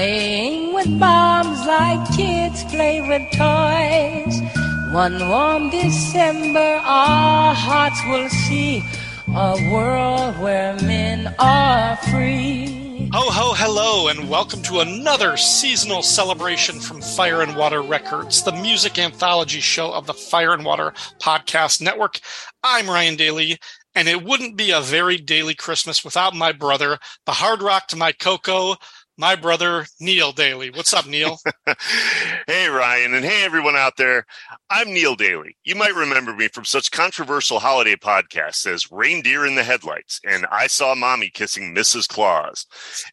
Playing with bombs like kids play with toys. One warm December, our hearts will see a world where men are free. Ho, ho, hello, and welcome to another seasonal celebration from Fire and Water Records, the music anthology show of the Fire and Water Podcast Network. I'm Ryan Daly, and it wouldn't be a very daily Christmas without my brother, the hard rock to my cocoa, my brother Neil Daly. What's up, Neil? hey, Ryan, and hey, everyone out there. I'm Neil Daly. You might remember me from such controversial holiday podcasts as Reindeer in the Headlights and I Saw Mommy Kissing Mrs. Claus.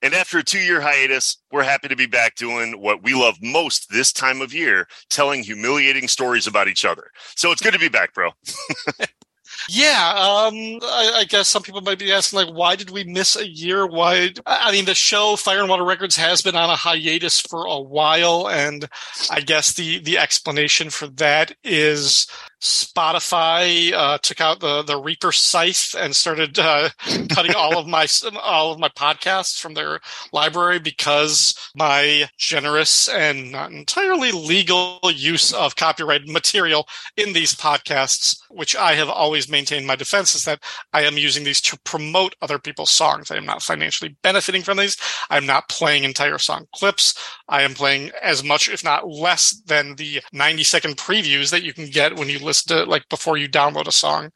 And after a two year hiatus, we're happy to be back doing what we love most this time of year telling humiliating stories about each other. So it's good to be back, bro. Yeah, um, I, I, guess some people might be asking, like, why did we miss a year? Why? I mean, the show Fire and Water Records has been on a hiatus for a while, and I guess the the explanation for that is Spotify uh, took out the the Reaper scythe and started uh, cutting all of my all of my podcasts from their library because my generous and not entirely legal use of copyrighted material in these podcasts, which I have always maintained my defense is that I am using these to promote other people's songs. I am not financially benefiting from these. I'm not playing entire song clips. I am playing as much, if not less, than the 90 second previews that you can get when you listen to like before you download a song.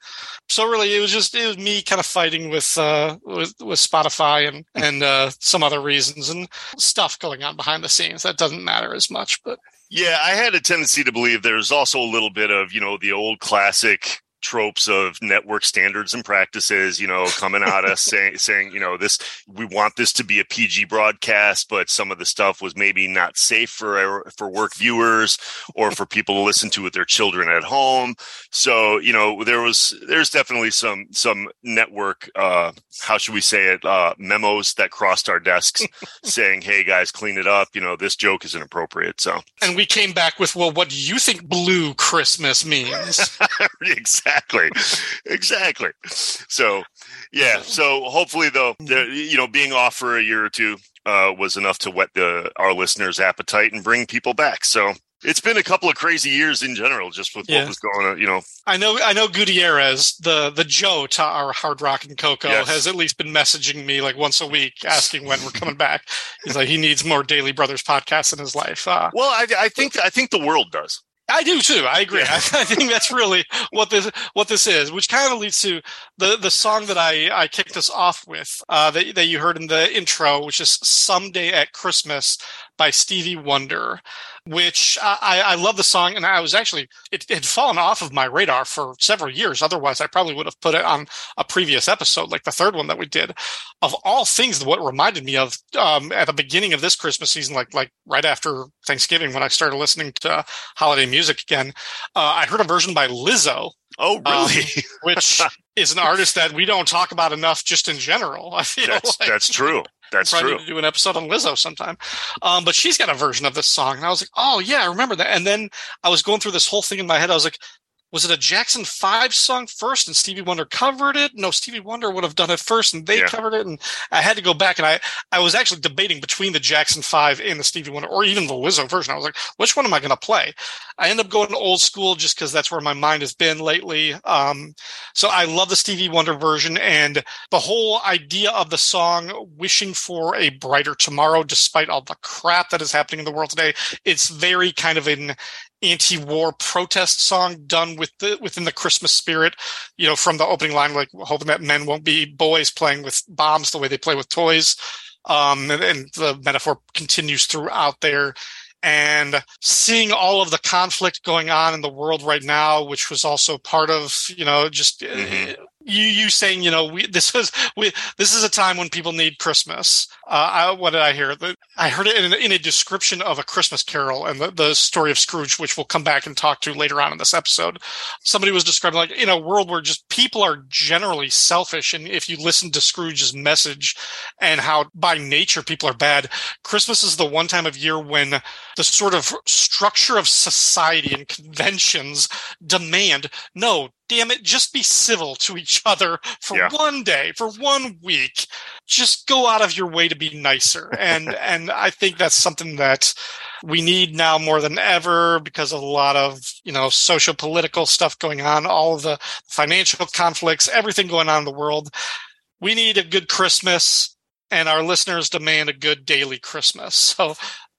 So really, it was just it was me kind of fighting with uh, with, with Spotify and and uh, some other reasons and stuff going on behind the scenes that doesn't matter as much, but. Yeah, I had a tendency to believe there's also a little bit of, you know, the old classic tropes of network standards and practices, you know, coming at us saying, saying, you know, this, we want this to be a PG broadcast, but some of the stuff was maybe not safe for, for work viewers or for people to listen to with their children at home. So, you know, there was, there's definitely some, some network, uh, how should we say it, uh, memos that crossed our desks saying, Hey guys, clean it up. You know, this joke is inappropriate. So, and we came back with, well, what do you think blue Christmas means? exactly exactly exactly so yeah so hopefully though you know being off for a year or two uh, was enough to whet the our listeners appetite and bring people back so it's been a couple of crazy years in general, just with yeah. what was going on. You know, I know, I know Gutierrez, the the Joe to our hard rock and cocoa, yes. has at least been messaging me like once a week, asking when we're coming back. He's like, he needs more Daly Brothers podcasts in his life. Uh, well, I, I think I think the world does. I do too. I agree. Yeah. I, think that's really what this what this is, which kind of leads to the the song that I I kicked us off with uh, that that you heard in the intro, which is "Someday at Christmas" by Stevie Wonder which I, I love the song. And I was actually, it, had fallen off of my radar for several years. Otherwise, I probably would have put it on a previous episode, like the third one that we did. Of all things, what reminded me of um, at the beginning of this Christmas season, like like right after Thanksgiving, when I started listening to holiday music again, uh, I heard a version by Lizzo. Oh, really? Um, which is an artist that we don't talk about enough, just in general. I feel that's, like. that's true. That's probably true. to do an episode on Lizzo sometime. Um, but she's got a version of this song, and I was like, oh yeah, I remember that. And then I was going through this whole thing in my head. I was like, was it a Jackson Five song first and Stevie Wonder covered it? No, Stevie Wonder would have done it first and they yeah. covered it. And I had to go back and I, I was actually debating between the Jackson Five and the Stevie Wonder or even the Lizzo version. I was like, which one am I going to play? I end up going old school just because that's where my mind has been lately. Um, so I love the Stevie Wonder version and the whole idea of the song wishing for a brighter tomorrow, despite all the crap that is happening in the world today. It's very kind of an anti-war protest song done with the within the Christmas spirit. You know, from the opening line, like hoping that men won't be boys playing with bombs the way they play with toys. Um, and, and the metaphor continues throughout there and seeing all of the conflict going on in the world right now, which was also part of, you know, just mm-hmm you you saying you know we this was we this is a time when people need Christmas. Uh, I, what did I hear? I heard it in, in, a description of a Christmas Carol and the, the story of Scrooge, which we'll come back and talk to later on in this episode. Somebody was describing like in a world where just people are generally selfish, and if you listen to Scrooge's message and how by nature people are bad, Christmas is the one time of year when the sort of structure of society and conventions demand no damn it, just be civil to each other for yeah. one day, for one week. just go out of your way to be nicer. And and I think that's something that we need now more than ever because of a lot of you know social political stuff going on, all of the financial conflicts, everything going on in the world. We need a good Christmas, and our listeners demand a good daily Christmas. So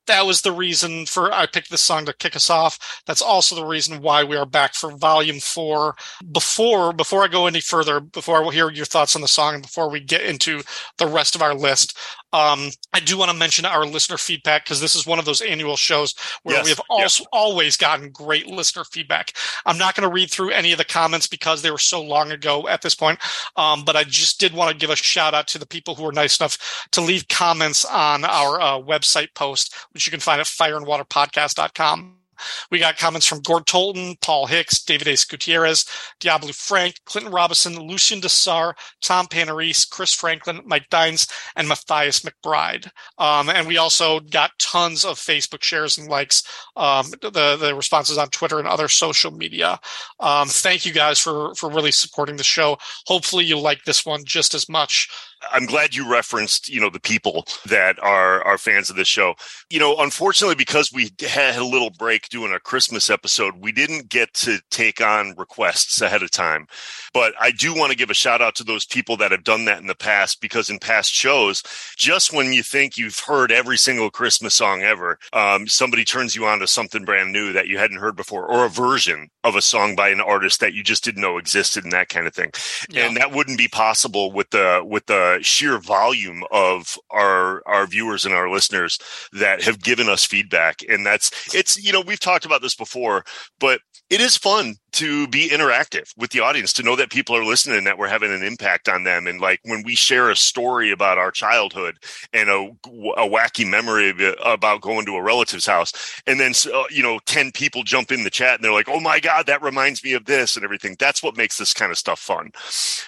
that was the reason for I picked this song to kick us off. That's also the reason why we are back for volume four. Before before I go any further, before I hear your thoughts on the song, and before we get into the rest of our list, um, I do want to mention our listener feedback because this is one of those annual shows where Yes, we have also always gotten great listener feedback. I'm not going to read through any of the comments because they were so long ago at this point. Um, but I just did want to give a shout out to the people who were nice enough to leave comments on our uh, website post, which you can find at fireandwaterpodcast.com. We got comments from Gord Tolton, Paul Hicks, David Ace Gutierrez, Diablo Frank, Clinton Robinson, Lucian Desar, Tom Panarese, Chris Franklin, Mike Dines, and Matthias McBride. Um, and we also got tons of Facebook shares and likes, um, the, the responses on Twitter and other social media. Um, thank you guys for, for really supporting the show. Hopefully you like this one just as much. I'm glad you referenced, you know, the people that are are fans of the show. You know, unfortunately, because we had a little break doing a Christmas episode, we didn't get to take on requests ahead of time. But I do want to give a shout out to those people that have done that in the past, because in past shows, just when you think you've heard every single Christmas song ever, um, somebody turns you on to something brand new that you hadn't heard before, or a version of a song by an artist that you just didn't know existed, and that kind of thing. Yeah. And that wouldn't be possible with the with the Uh, sheer volume of our our viewers and our listeners that have given us feedback. And that's it's you know we've talked about this before but it is fun to be interactive with the audience to know that people are listening and that we're having an impact on them. And like when we share a story about our childhood and a, a wacky memory about going to a relative's house and then uh, you know 10 people jump in the chat and they're like oh my god that reminds me of this and everything that's what makes this kind of stuff fun.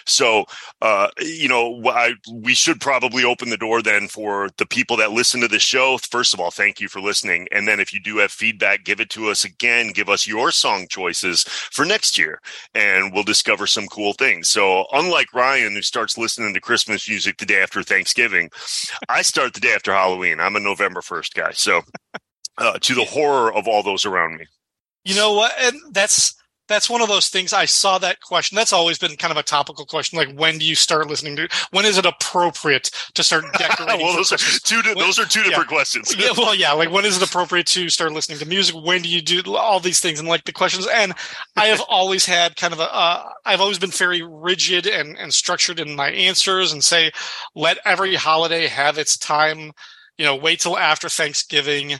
So uh you know I, we should probably open the door then for the people that listen to the show. First of all thank you for listening. And then if you do have feedback give it to us again. Give us your song choices for next year and we'll discover some cool things. So unlike ryan who starts listening to christmas music the day after thanksgiving i start the day after halloween. I'm a november 1st guy. So uh, to the horror of all those around me. You know what? And that's that's one of those things. I saw that question. That's always been kind of a topical question. Like, when do you start listening to? When is it appropriate to start decorating? well those are two di- those are two Yeah. different questions yeah, well, yeah. Like, when is it appropriate to start listening to music? When do you do all these things? And like the questions. And I have always had kind of a. Uh, I've always been very rigid and and structured in my answers, and say, let every holiday have its time. You know, wait till after Thanksgiving.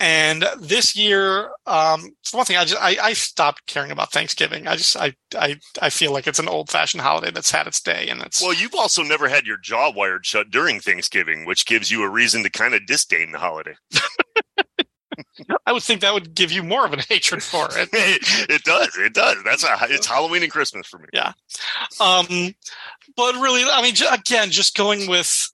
And this year, um, for one thing, I just I, I stopped caring about Thanksgiving. I just I I I feel like it's an old fashioned holiday that's had its day, and it's Well, you've also never had your jaw wired shut during Thanksgiving, which gives you a reason to kind of disdain the holiday. I would think that would give you more of an hatred for it. it does. It does. That's a, it's Halloween and Christmas for me. Yeah. Um, but really, I mean, again, just going with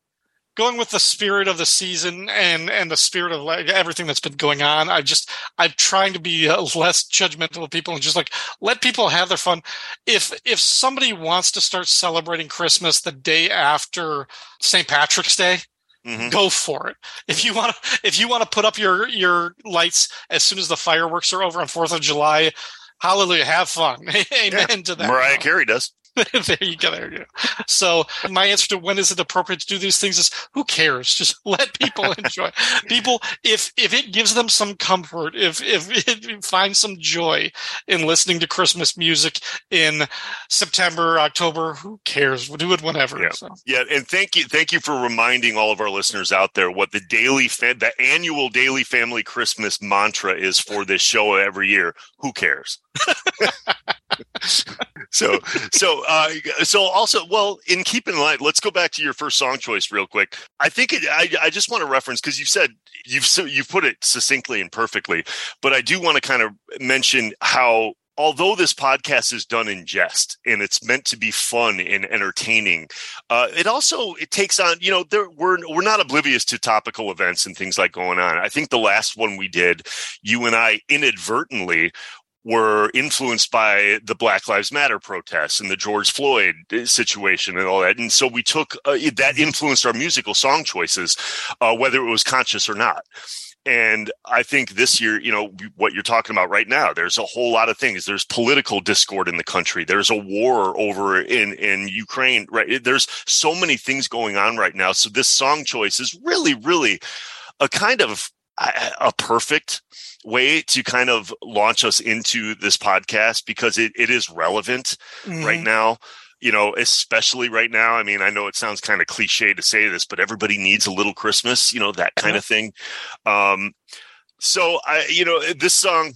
going with the spirit of the season and and the spirit of like everything that's been going on. I just I'm trying to be uh, less judgmental of people and just like let people have their fun. If if somebody wants to start celebrating Christmas the day after St. Patrick's Day, Mhm. go for it. If you want to, if you want to put up your your lights as soon as the fireworks are over on Fourth of July, hallelujah, have fun. Amen to that. Mariah Carey does. there you go. There you go. So my answer to when is it appropriate to do these things is who cares? Just let people enjoy. people, if if it gives them some comfort, if if it finds some joy in listening to Christmas music in September, October, who cares? We'll do it whenever. Yeah. So. Yeah, and thank you, thank you for reminding all of our listeners out there what the daily, fa- the annual daily family Christmas mantra is for this show every year. Who cares? so, so, uh, so also, well, in keeping in mind, let's go back to your first song choice real quick. I think it, I, I just want to reference because you've said you've you've put it succinctly and perfectly, but I do want to kind of mention how although this podcast is done in jest and it's meant to be fun and entertaining uh, it also it takes on you know there, we're we're not oblivious to topical events and things like going on i think the last one we did you and i inadvertently were influenced by the Black Lives Matter protests and the George Floyd uh, situation and all that. And so we took uh, that influenced our musical song choices, uh, whether it was conscious or not. And I think this year, you know, what you're talking about right now, there's a whole lot of things. There's political discord in the country. There's a war over in, in Ukraine, right? There's so many things going on right now. So this song choice is really, really a kind of a perfect way to kind of launch us into this podcast because it, it is relevant mm-hmm. right now you know, especially right now. I mean, I know it sounds kind of cliche to say this, but everybody needs a little Christmas, you know, that kind yeah. of thing. Um, so I, you know, this song,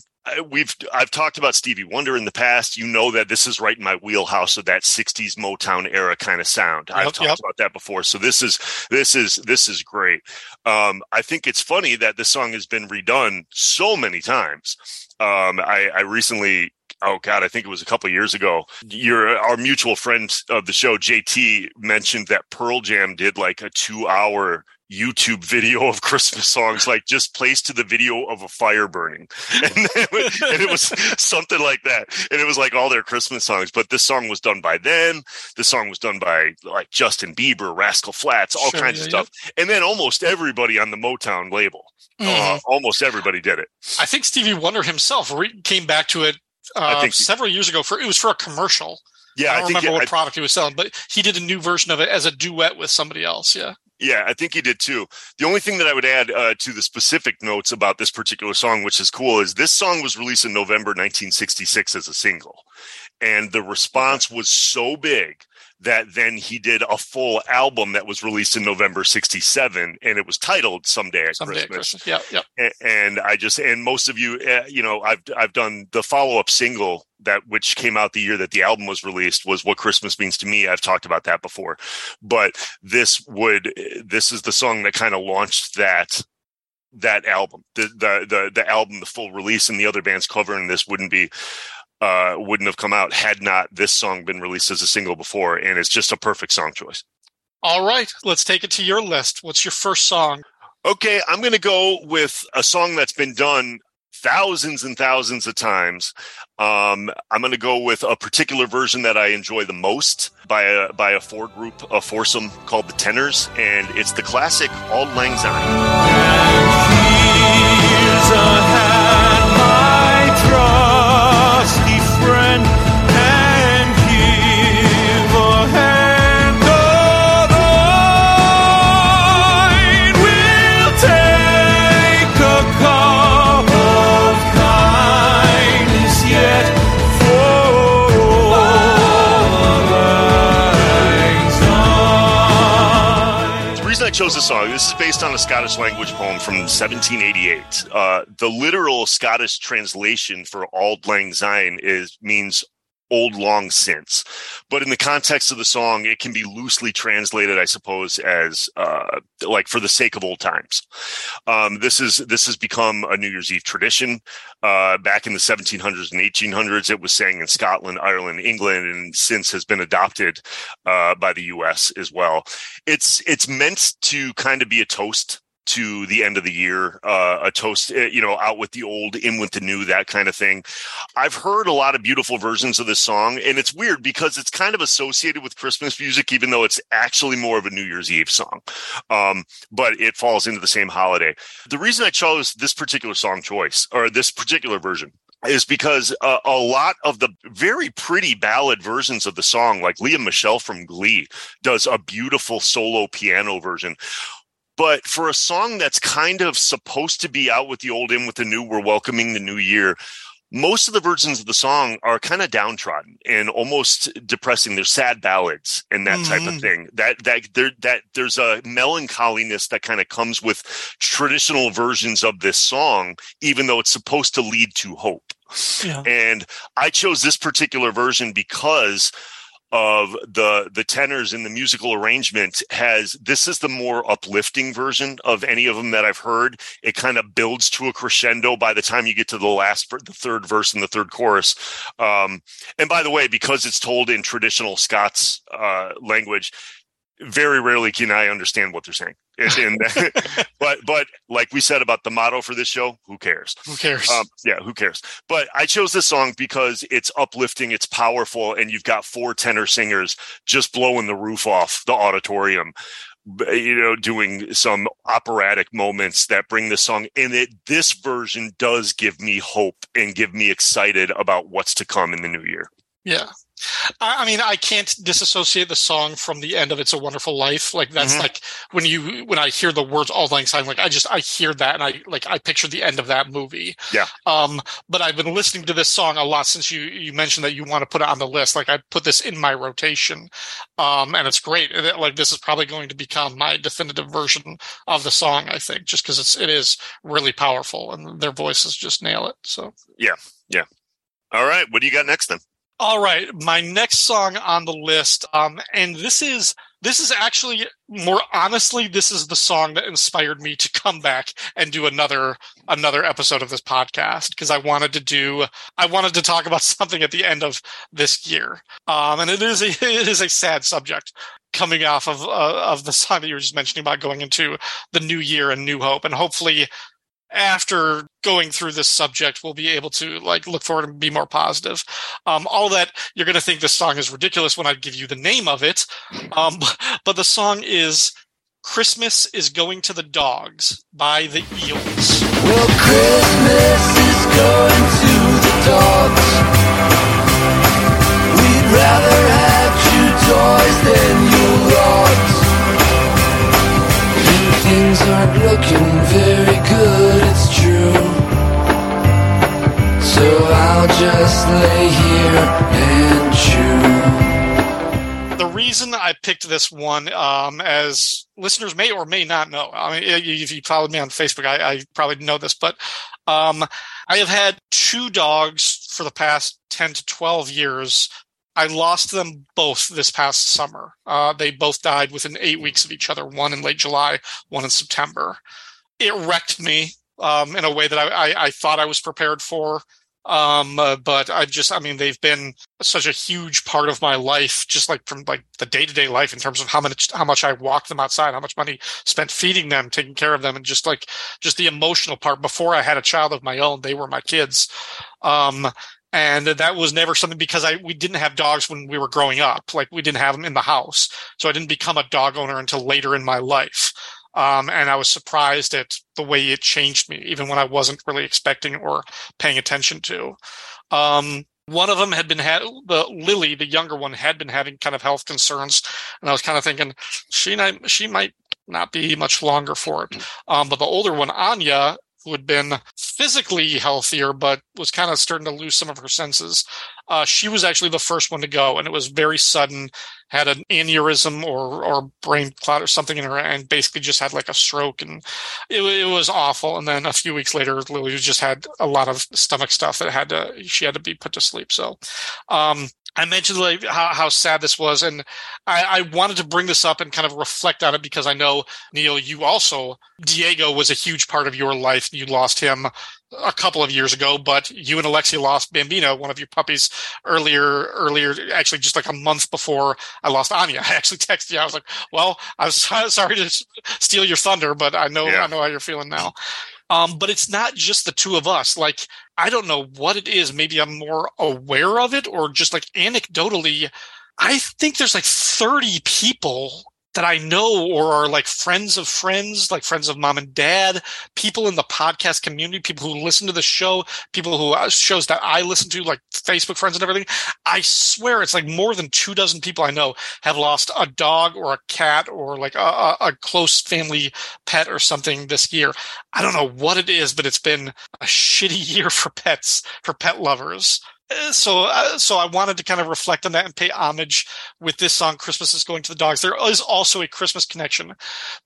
we've I've talked about Stevie Wonder in the past. You know that this is right in my wheelhouse of that '60s Motown era kind of sound. Yep, I've talked yep. about that before. So this is this is this is great. Um, I think it's funny that this song has been redone so many times. Um, I, I recently oh god, I think it was a couple years ago. Your our mutual friend of the show, JT, mentioned that Pearl Jam did like a two hour YouTube video of Christmas songs, like just placed to the video of a fire burning. And, it, and it was something like that. And it was like all their Christmas songs. But this song was done by them. This song was done by like Justin Bieber, Rascal Flatts, all sure, kinds yeah, of stuff. Yeah. And then almost everybody on the Motown label. Uh, mm-hmm. Uh, almost everybody did it. I think Stevie Wonder himself re- came back to it uh, several years ago for it was for a commercial. Yeah, I don't I remember what I, product he was selling, but he did a new version of it as a duet with somebody else. Yeah. Yeah, I think he did too. The only thing that I would add uh, to the specific notes about this particular song, which is cool, is this song was released in November 1966 as a single. And the response was so big that then he did a full album that was released in November 67 and it was titled Someday at Someday Christmas. At Christmas. Yeah, yeah. And, and, I just and most of you uh, you know I've I've done the follow-up single that which came out the year that the album was released was what Christmas means to me. I've talked about that before. But this would this is the song that kind of launched that that album. The the the the album the full release and the other bands covering this wouldn't be uh, wouldn't have come out had not this song been released as a single before. And it's just a perfect song choice. All right, let's take it to your list. What's your first song? Okay, I'm going to go with a song that's been done thousands and thousands of times. Um, I'm going to go with a particular version that I enjoy the most by a by a four group, a foursome called the Tenors, and it's the classic Auld Lang Syne. Chose this song. This is based on a Scottish language poem from 1788. Uh, the literal Scottish translation for Auld Lang Syne is means old long since. But in the context of the song, it can be loosely translated, I suppose, as uh, like for the sake of old times. Um, this is this has become a New Year's Eve tradition. Uh, back in the 1700s and 1800s, it was sang in Scotland, Ireland, England, and since has been adopted uh, by the U.S. as well. It's it's meant to kind of be a toast to the end of the year, uh, a toast, eh, you know, out with the old, in with the new, that kind of thing. I've heard a lot of beautiful versions of this song, and it's weird because it's kind of associated with Christmas music, even though it's actually more of a New Year's Eve song. Um, but it falls into the same holiday. The reason I chose this particular song choice or this particular version is because uh, a lot of the very pretty ballad versions of the song, like Lea Michele from Glee, does a beautiful solo piano version. But for a song that's kind of supposed to be out with the old, in with the new, we're welcoming the new year. Most of the versions of the song are kind of downtrodden and almost depressing. They're sad ballads and that mm-hmm. type of mm-hmm. thing. That that there that there's a melancholiness that kind of comes with traditional versions of this song, even though it's supposed to lead to hope. Yeah. And I chose this particular version because of the the tenors in the musical arrangement has this is the more uplifting version of any of them that I've heard. It kind of builds to a crescendo by the time you get to the last the third verse and the third chorus. Um, and by the way, because it's told in traditional Scots uh, language, very rarely can I understand what they're saying. And, and but but like we said about the motto for this show, who cares? Who cares? Um, yeah, who cares? But I chose this song because it's uplifting, it's powerful, and you've got four tenor singers just blowing the roof off the auditorium you know doing some operatic moments that bring the song and it this version does give me hope and give me excited about what's to come in the new year yeah I mean, I can't disassociate the song from the end of "It's a Wonderful Life." Like that's mm-hmm. like when you when I hear the words "Auld Lang Syne," like I just I hear that and I like I picture the end of that movie. Yeah. Um, but I've been listening to this song a lot since you you mentioned that you want to put it on the list. Like I put this in my rotation, um, and it's great. Like this is probably going to become my definitive version of the song. I think just because it's it is really powerful and their voices just nail it. So yeah, yeah. All right, what do you got next then? All right, my next song on the list, um, and this is this is actually more honestly, this is the song that inspired me to come back and do another another episode of this podcast because I wanted to do I wanted to talk about something at the end of this year, um, and it is a it is a sad subject coming off of uh, of the song that you were just mentioning about going into the new year and new hope, and hopefully after going through this subject we'll be able to like look forward and be more positive. Um, all that you're going to think this song is ridiculous when i give you the name of it um, but the song is christmas is going to the dogs by the eels. Well christmas is going to the dogs. We'd rather have two toys than your rods things aren't looking very good, So I'll just lay here and chew. The reason I picked this one, um, as listeners may or may not know, I mean, if you followed me on Facebook, I, I probably know this, but um, I have had two dogs for the past 10 to 12 years I lost them both this past summer. Uh, they both died within eight weeks of each other, one in late July, one in September. It wrecked me um, in a way that I, I, I, thought I was prepared for. Um, uh, but I just, I mean, they've been such a huge part of my life, just like from like the day to day life in terms of how much, how much I walk them outside, how much money spent feeding them, taking care of them, and just like, just the emotional part. Before I had a child of my own, they were my kids. Um, and that was never something because I we didn't have dogs when we were growing up. Like we didn't have them in the house, so I didn't become a dog owner until later in my life. Um, and I was surprised at the way it changed me, even when I wasn't really expecting or paying attention to. Um, one of them had been had the Lily, the younger one, had been having kind of health concerns, and I was kind of thinking she might she might not be much longer for it. Um, but the older one, Anya, who had been physically healthier but was kind of starting to lose some of her senses. Uh, she was actually the first one to go, and it was very sudden. Had an aneurysm or or brain clot or something in her, and basically just had like a stroke, and it, it was awful. And then a few weeks later, Lily just had a lot of stomach stuff that had to she had to be put to sleep. So, um, I mentioned like how, how sad this was, and I, I, wanted to bring this up and kind of reflect on it because I know Neil, you also Diego was a huge part of your life. You lost him a couple of years ago, but you and Alexia lost Bambina, one of your puppies, earlier. Earlier, actually, just like a month before I lost Anya. I actually texted you. I was like, "Well, I was sorry to steal your thunder, but I know yeah. I know how you're feeling now." Um, but it's not just the two of us. Like, I don't know what it is. Maybe I'm more aware of it or just like anecdotally. I think there's like 30 people that I know or are like friends of friends, like friends of mom and dad, people in the podcast community, people who listen to the show, people who uh, shows that I listen to, like Facebook friends and everything. I swear it's like more than two dozen people I know have lost a dog or a cat or like a, a close family pet or something this year. I don't know what it is, but it's been a shitty year for pets, for pet lovers so uh, so I wanted to kind of reflect on that and pay homage with this song Christmas is going to the dogs. There is also a Christmas connection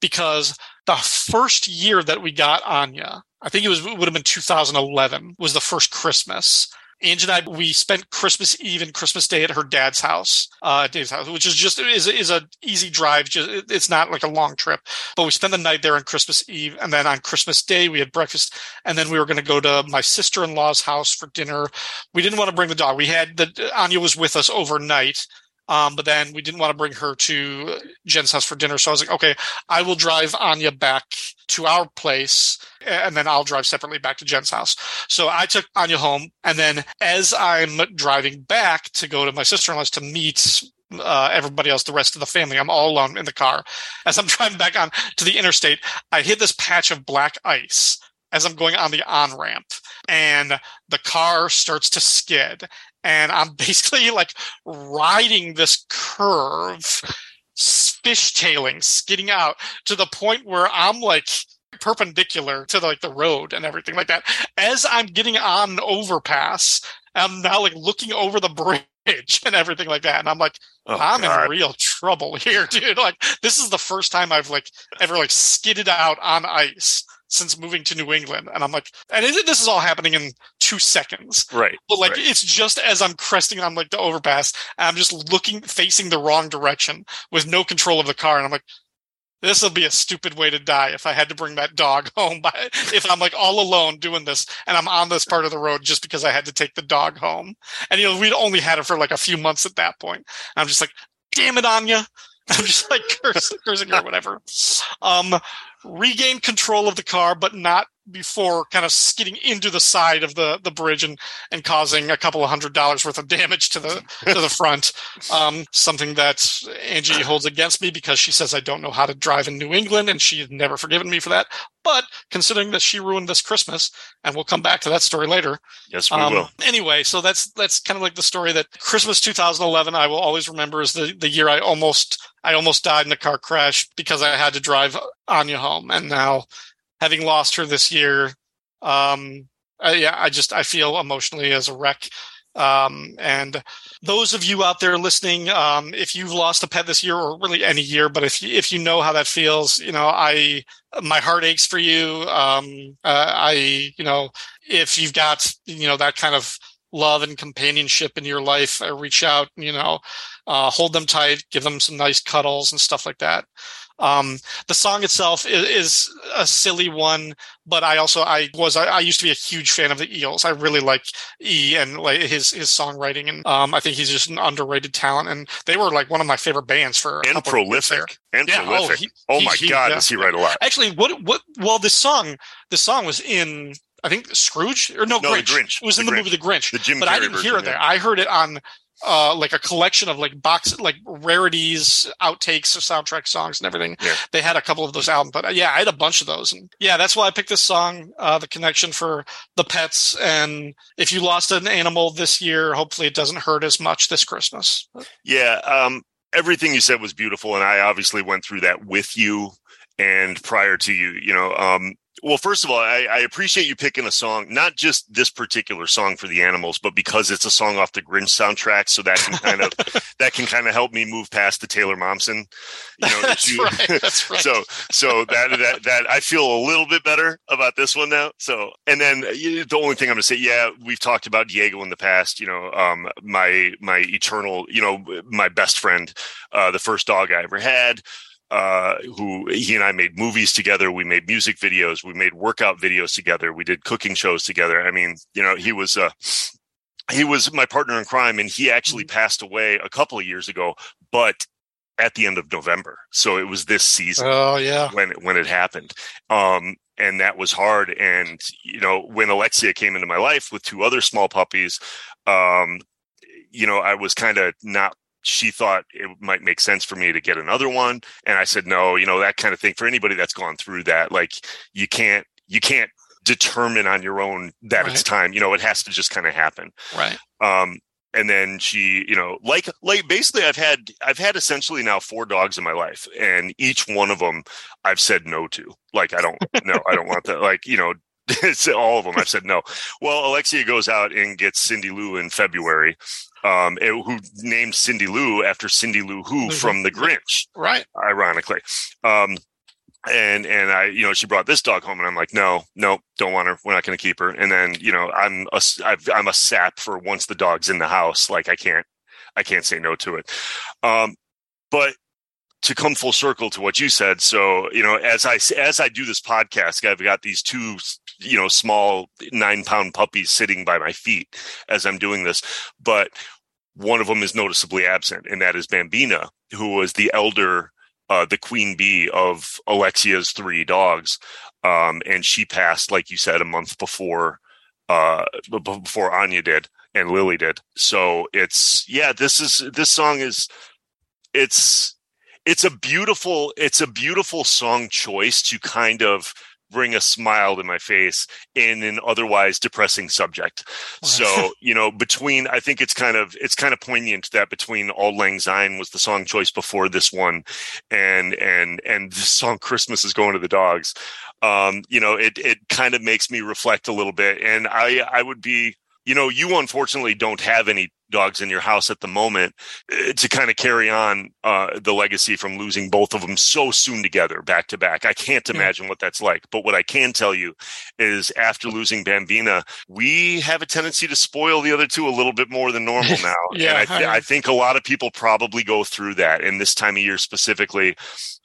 because the first year that we got Anya, I think it was it would have been 2011 was the first Christmas Angie and I we spent Christmas Eve and Christmas Day at her dad's house, uh, Dave's house, which is just is is a easy drive. Just it's not like a long trip, but we spent the night there on Christmas Eve, and then on Christmas Day we had breakfast, and then we were going to go to my sister in law's house for dinner. We didn't want to bring the dog. We had the Anya was with us overnight, Um, but then we didn't want to bring her to Jen's house for dinner. So I was like, okay, I will drive Anya back to our place and then I'll drive separately back to Jen's house. So I took Anya home. And then as I'm driving back to go to my sister in law's to meet uh, everybody else, the rest of the family. I'm all alone in the car. As I'm driving back on to the interstate, I hit this patch of black ice as I'm going on the on ramp, and the car starts to skid. And I'm basically like riding this curve, fishtailing, skidding out to the point where I'm like perpendicular to the, like the road and everything like that. As I'm getting on an overpass, I'm now like looking over the bridge and everything like that. And I'm like, oh, I'm God. in real trouble here, dude. Like this is the first time I've like ever like skidded out on ice since moving to New England. And I'm like, and it, this is all happening in two seconds. Right. But like, right. it's just as I'm cresting on like the overpass, I'm just looking, facing the wrong direction with no control of the car. And I'm like, this will be a stupid way to die if I had to bring that dog home. By, if I'm like all alone doing this and I'm on this part of the road just because I had to take the dog home. And you know, we'd only had it for like a few months at that point. I'm just like, damn it, Anya. I'm just like cursing, cursing or whatever. Um, regain control of the car, but not before kind of skidding into the side of the, the bridge and, and causing a couple of hundred dollars worth of damage to the to the front. Um, something that Angie holds against me because she says I don't know how to drive in New England and she's never forgiven me for that. But considering that she ruined this Christmas, and we'll come back to that story later. Yes, we um, will. Anyway, so that's that's kind of like the story that Christmas 2011 I will always remember is the the year I almost I almost died in a car crash because I had to drive Anya home, and now having lost her this year, um, I, yeah, I just I feel emotionally as a wreck. Um, and those of you out there listening, um, if you've lost a pet this year or really any year, but if you, if you know how that feels, you know, I, my heart aches for you. Um, uh, I, you know, if you've got, you know, that kind of love and companionship in your life, I reach out, you know, uh, hold them tight, give them some nice cuddles and stuff like that. Um, the song itself is, is, a silly one, but I also I was I, I, used to be a huge fan of the Eels. I really like E and like his his songwriting, and um, I think he's just an underrated talent. And they were like one of my favorite bands for and prolific and yeah, prolific. Oh, he, oh my he, god, yeah. does he write a lot? Actually, what what? Well, this song this song was in I think Scrooge or no, no Grinch. Grinch. It was the in the Grinch. movie The Grinch. The Jim but Carrey I didn't hear it version, there. yeah. I heard it on uh, like a collection of like box like rarities, outtakes of soundtrack songs and everything. Yeah. They had a couple of those albums, but uh, yeah, I had a bunch of those, and yeah, that's why I picked this song, uh, "The Connection" for the pets. And if you lost an animal this year, hopefully it doesn't hurt as much this Christmas. Yeah, um, everything you said was beautiful, and I obviously went through that with you and prior to you. You know, um, well, first of all, I, I, appreciate you picking a song, not just this particular song for the animals, but because it's a song off the Grinch soundtrack, so that can kind of that can kind of help me move past the Taylor Momsen. You know, that's you, right. That's right. So, so that that that I feel a little bit better about this one now. So, and then the only thing I'm going to say, yeah, we've talked about Diego in the past. You know, um, my my eternal, you know, my best friend, uh, the first dog I ever had uh, who he and I made movies together. We made music videos. We made workout videos together. We did cooking shows together. I mean, you know, he was, uh, he was my partner in crime and he actually mm-hmm. passed away a couple of years ago, but at the end of November. So it was this season. Oh yeah. When, when it happened. Um, and that was hard. And, you know, when Alexia came into my life with two other small puppies, um, you know, I was kind of not she thought it might make sense for me to get another one. And i said no you know that kind of thing for anybody that's gone through that like you can't you can't determine on your own that right. it's time you know it has to just kind of happen. Right. Um and then she you know like like basically i've had i've had essentially now four dogs in my life and each one of them i've said no to. Like i don't no i don't want that like you know it's all of them i've said no. Well alexia goes out and gets cindy lou in february um, it, who named Cindy Lou after Cindy Lou Who from The Grinch, right? Ironically, um, and and I, you know, she brought this dog home, and I'm like, no, no, don't want her. We're not going to keep her. And then, you know, I'm a, I've, I'm a sap for once the dog's in the house. Like I can't, I can't say no to it. Um, but to come full circle to what you said, so you know, as I as I do this podcast, I've got these two you know small nine pound puppies sitting by my feet as i'm doing this but one of them is noticeably absent, and that is Bambina, who was the elder, uh, the queen bee of Alexia's three dogs. Um, and she passed, like you said, a month before, uh, before Anya did and Lily did. So it's, yeah, this is, this song is, it's, it's a beautiful, it's a beautiful song choice to kind of, bring a smile to my face in an otherwise depressing subject. So, you know, between I think it's kind of it's kind of poignant that between Auld Lang Syne was the song choice before this one and and and the song Christmas is going to the dogs. Um, you know, it it kind of makes me reflect a little bit. And I I would be you know, you unfortunately don't have any dogs in your house at the moment uh, to kind of carry on uh, the legacy from losing both of them so soon together, back to back. I can't imagine what that's like. But what I can tell you is after losing Bambina, we have a tendency to spoil the other two a little bit more than normal now. Yeah, and I, th- I- I think a lot of people probably go through that. And this time of year specifically,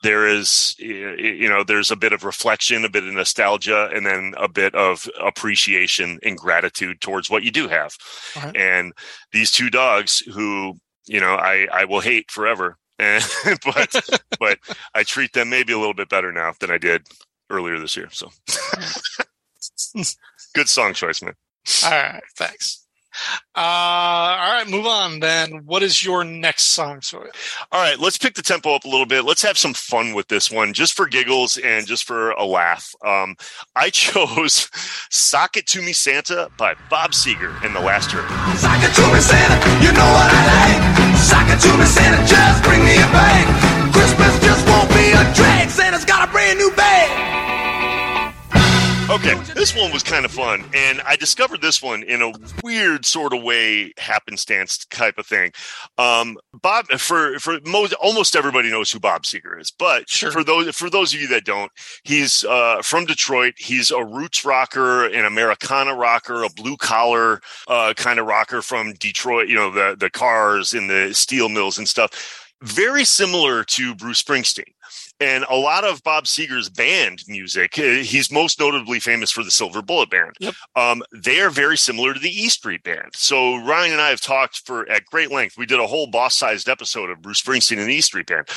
there is you know there's a bit of reflection a bit of nostalgia and then a bit of appreciation and gratitude towards what you do have Right. and these two dogs who you know i i will hate forever. And but but i treat them maybe a little bit better now than i did earlier this year so. Good song choice man. All right, thanks. Uh, all right, move on then. What is your next song? So, All right, let's pick the tempo up a little bit. Let's have some fun with this one, just for giggles and just for a laugh. Um, I chose "Sock It to Me, Santa" by Bob Seger in the Last Heard. Sock it to me, Santa, you know what I like. Sock it to me, Santa, just bring me a bag. Christmas just won't be a drag. Santa's got a brand new bag. Okay, this one was kind of fun, and I discovered this one in a weird sort of way, happenstance type of thing. Um, Bob, for for most, almost everybody knows who Bob Seger is, but Sure. for those for those of you that don't, he's uh, from Detroit. He's a roots rocker, an Americana rocker, a blue collar uh, kind of rocker from Detroit. You know, the the cars and the steel mills and stuff. Very similar to Bruce Springsteen and a lot of Bob Seger's band music. uh, He's most notably famous for the Silver Bullet Band. Yep. Um, they are very similar to the E Street Band. So Ryan and I have talked for at great length. We did a whole boss-sized episode of Bruce Springsteen and the E Street Band.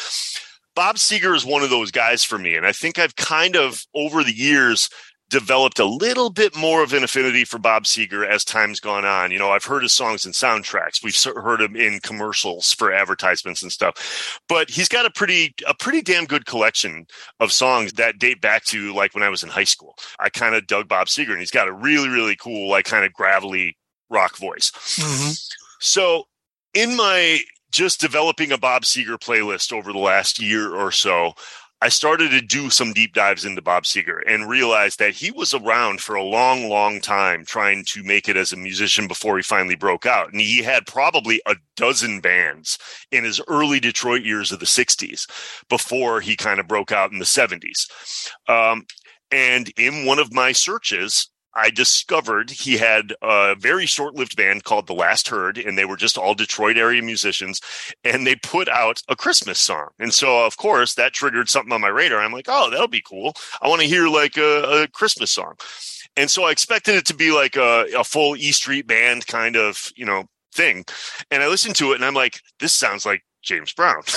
Bob Seger is one of those guys for me, and I think I've kind of over the years developed a little bit more of an affinity for Bob Seger as time's gone on. You know, I've heard his songs in soundtracks. We've heard him in commercials for advertisements and stuff. But he's got a pretty a pretty damn good collection of songs that date back to like when I was in high school. I kind of dug Bob Seger and he's got a really really cool like kind of gravelly rock voice. Mm-hmm. So, in my just developing a Bob Seger playlist over the last year or so, I started to do some deep dives into Bob Seger and realized that he was around for a long, long time trying to make it as a musician before he finally broke out. And he had probably a dozen bands in his early Detroit years of the 60s before he kind of broke out in the 70s. Um, and in one of my searches, I discovered he had a very short lived band called The Last Heard, and they were just all Detroit area musicians. And they put out a Christmas song. And so, of course, that triggered something on my radar. I'm like, oh, that'll be cool. I want to hear like a, a Christmas song. And so I expected it to be like a, a full E Street band kind of, you know, thing. And I listened to it and I'm like, this sounds like James Brown.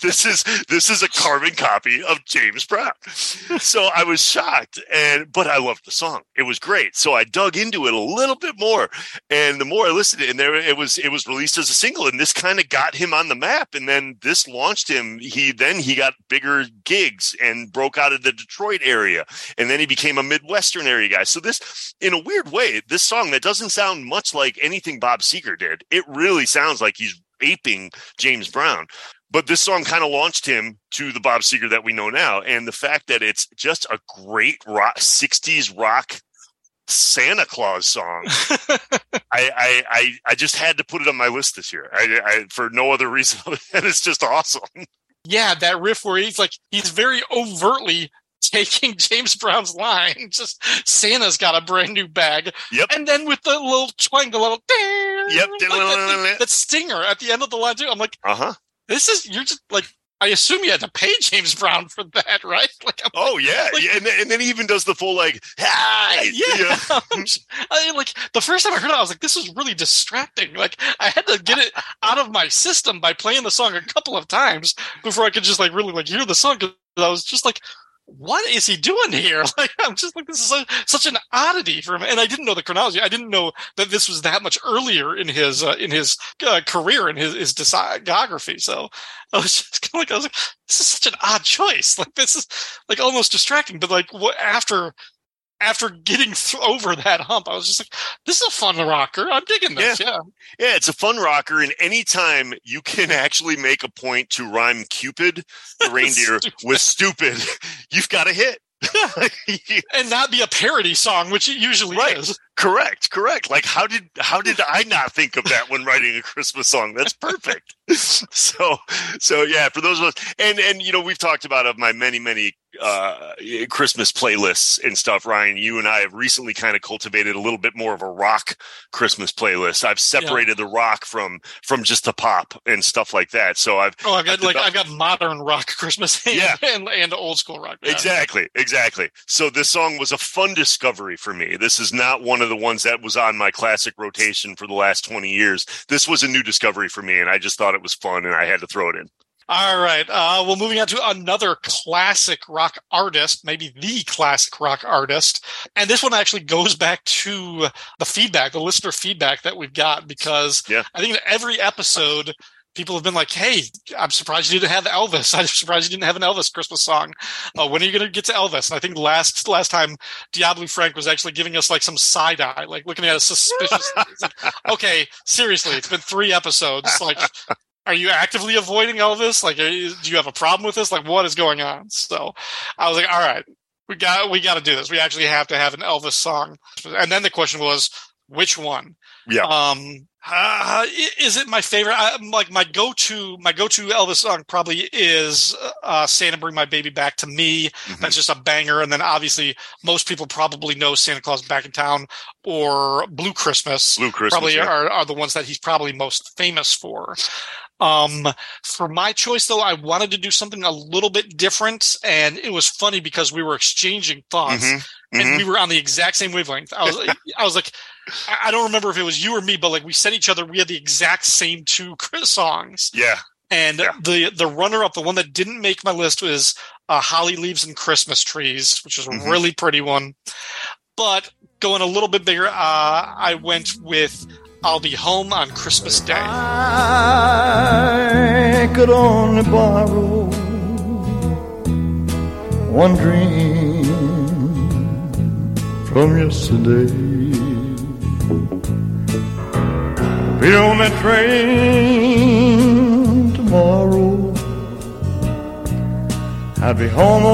this is this is a carbon copy of James Brown. So I was shocked and but I loved the song. It was great. So I dug into it a little bit more. And the more I listened to it, and there it was it was released as a single and this kind of got him on the map and then this launched him. He then he got bigger gigs and broke out of the Detroit area and then he became a Midwestern area guy. So this in a weird way, this song that doesn't sound much like anything Bob Seger did. It really sounds like he's aping James Brown. But this song kind of launched him to the Bob Seger that we know now. And the fact that it's just a great rock, 60s rock Santa Claus song. I, I, I, I just had to put it on my list this year. I, I for no other reason. and it's just awesome. yeah, that riff where he's like he's very overtly taking James Brown's line. Just Santa's got a brand new bag. Yep. And then with the little twang, the little Yep. like that, that stinger at the end of the line too. I'm like, Uh huh. this is you're just like I assume you had to pay James Brown for that, right? Like, I'm Oh yeah, Like- yeah, and, then- and then he even does the full like, hi, yeah. I, like the first time I heard it, I was like, "This is really distracting." Like I had to get it out of my system by playing the song a couple of times before I could just like really like hear the song. 'cause I was just like, "What is he doing here?" Like I'm just like, "This is such, such an oddity for him." And I didn't know the chronology. I didn't know that this was that much earlier in his uh, in his uh, career and his his discography. So I was just kind of like, I was like, "This is such an odd choice." Like this is like almost distracting. But like what after after getting th- over that hump, I was just like, "This is a fun rocker. I'm digging this." Yeah, Yeah, it's a fun rocker, and anytime you can actually make a point to rhyme Cupid, the reindeer, Stupid. with stupid, you've got a hit. and not be a parody song, which it usually Right. is. Correct, correct. Like how did how did I not think of that when writing a Christmas song? That's perfect. so so yeah, for those of us, and and you know we've talked about of my many many uh Christmas playlists and stuff. Ryan, you and I have recently kind of cultivated a little bit more of a rock Christmas playlist. I've separated the rock from from just the pop and stuff like that. So I've Oh, I've got I've like developed- I've got modern rock Christmas and, Yeah. and, and old school rock. Yeah. Exactly, exactly. So this song was a fun discovery for me. This is not one of the ones that was on my classic rotation for the last 20 years. This was a new discovery for me and I just thought it was fun and I had to throw it in. All right. Uh, well, moving on to another classic rock artist, maybe the classic rock artist. And this one actually goes back to the feedback, the listener feedback that we've got, because Yeah. I think in every episode, people have been like, Hey, I'm surprised you didn't have Elvis. I'm surprised you didn't have an Elvis Christmas song. Uh, when are you going to get to Elvis? And I think last, last time Diablo Frank was actually giving us like some side eye, like looking at us suspiciously. Like, okay, seriously, it's been three episodes. Like, are you actively avoiding Elvis? Like, are you, do you have a problem with this? Like, what is going on? So, I was like, all right, we got we got to do this. We actually have to have an Elvis song. And then the question was, which one? Yeah. Um, uh, is it my favorite? I, like my go-to, my go-to Elvis song probably is uh, "Santa Bring My Baby Back to Me." Mhm. That's just a banger. And then obviously, most people probably know "Santa Claus Back in Town" or "Blue Christmas." Blue Christmas. probably yeah. are, are the ones that he's probably most famous for. Um, for my choice though, I wanted to do something a little bit different, and it was funny because we were exchanging thoughts, Mhm, and mhm. we were on the exact same wavelength. I was, I was like, I I don't remember if it was you or me, but like we said each other, we had the exact same two songs, Yeah. and Yeah. the the runner up, the one that didn't make my list was uh, "Holly Leaves and Christmas Trees," which is a Mhm. really pretty one. But going a little bit bigger, uh, I went with "I'll Be Home on Christmas Day." I could only borrow one dream from yesterday. On that train tomorrow. I'll be home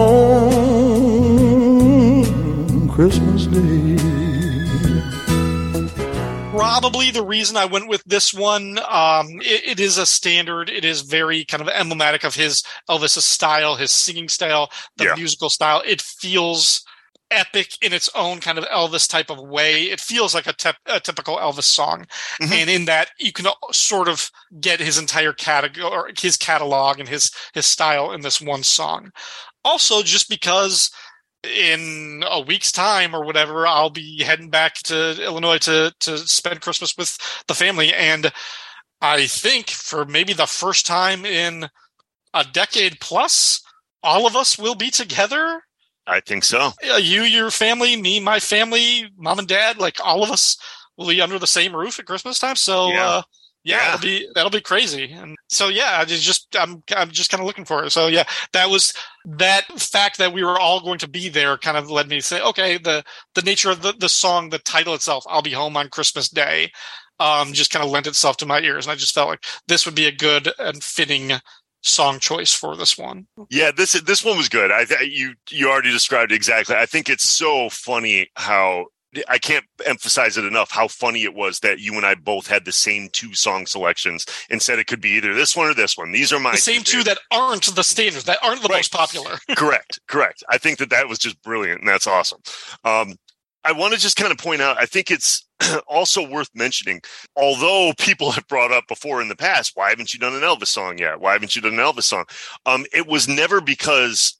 on Christmas Day. probably the reason I went with this one. Um, it, it is a standard. It is very kind of emblematic of his Elvis's style, his singing style, the Yeah. musical style. It feels epic in its own kind of Elvis type of way. It feels like a, tep- a typical Elvis song, Mhm. and in that you can sort of get his entire category, or his catalog, and his his style in this one song. Also, just because in a week's time or whatever, I'll be heading back to Illinois to to spend Christmas with the family, and I think for maybe the first time in a decade plus, all of us will be together. I think so. Uh, You, your family, me, my family, mom and dad, like all of us will be under the same roof at Christmas time. So, Yeah. uh, yeah, Yeah. it'll be that'll be crazy. And so, yeah, I just just I'm I'm just kind of looking for it. So, yeah, that was that fact that we were all going to be there kind of led me to say, okay, the the nature of the the song, the title itself, "I'll be home on Christmas Day," um, just kind of lent itself to my ears, and I just felt like this would be a good and fitting song choice for this one. Yeah, this this one was good. I th- you you already described it exactly. I think it's so funny how I can't emphasize it enough how funny it was that you and I both had the same two song selections and said it could be either this one or this one. These are my The same two that aren't the standards, that aren't the Right. most popular. correct, correct. I think that that was just brilliant and that's awesome. Um, I want to just kind of point out, I think it's also worth mentioning, although people have brought up before in the past, why haven't you done an Elvis song yet? Why haven't you done an Elvis song? Um, it was never because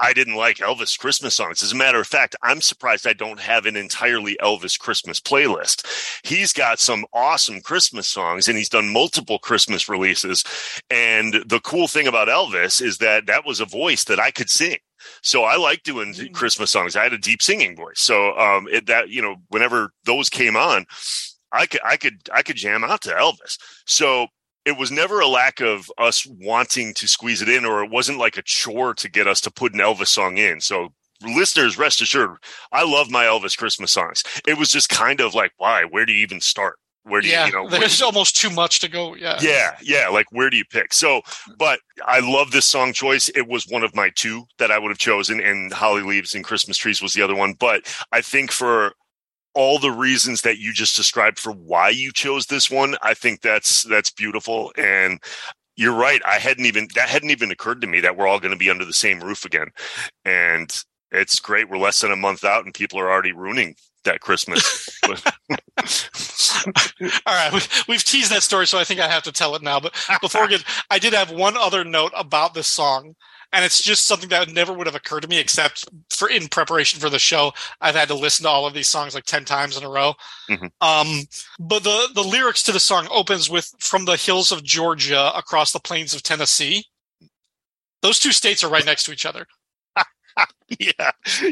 I didn't like Elvis Christmas songs. As a matter of fact, I'm surprised I don't have an entirely Elvis Christmas playlist. He's got some awesome Christmas songs and he's done multiple Christmas releases. And the cool thing about Elvis is that that was a voice that I could sing. So I like doing Mm. Christmas songs. I had a deep singing voice. So um it, that you know whenever those came on, I could I could I could jam out to Elvis. So it was never a lack of us wanting to squeeze it in, or it wasn't like a chore to get us to put an Elvis song in. So listeners, rest assured, I love my Elvis Christmas songs. It was just kind of like, why? Where do you even start? Where do Yeah, you know? where- there's almost too much to go. Yeah. yeah, yeah. Like, where do you pick? So, but I love this song choice. It was one of my two that I would have chosen, and Holly Leaves and Christmas Trees was the other one. But I think for all the reasons that you just described for why you chose this one, I think that's that's beautiful. And you're right. I hadn't even that hadn't even occurred to me that we're all going to be under the same roof again. And it's great. We're less than a month out, and people are already ruining that Christmas. All right, we, we've teased that story, so I think I have to tell it now. But before we get, I did have one other note about this song, and it's just something that never would have occurred to me except for in preparation for the show. I've had to listen to all of these songs like ten times in a row. Mhm. Um, but the the lyrics to the song opens with "From the hills of Georgia across the plains of Tennessee." Those two states are right next to each other. yeah, yeah,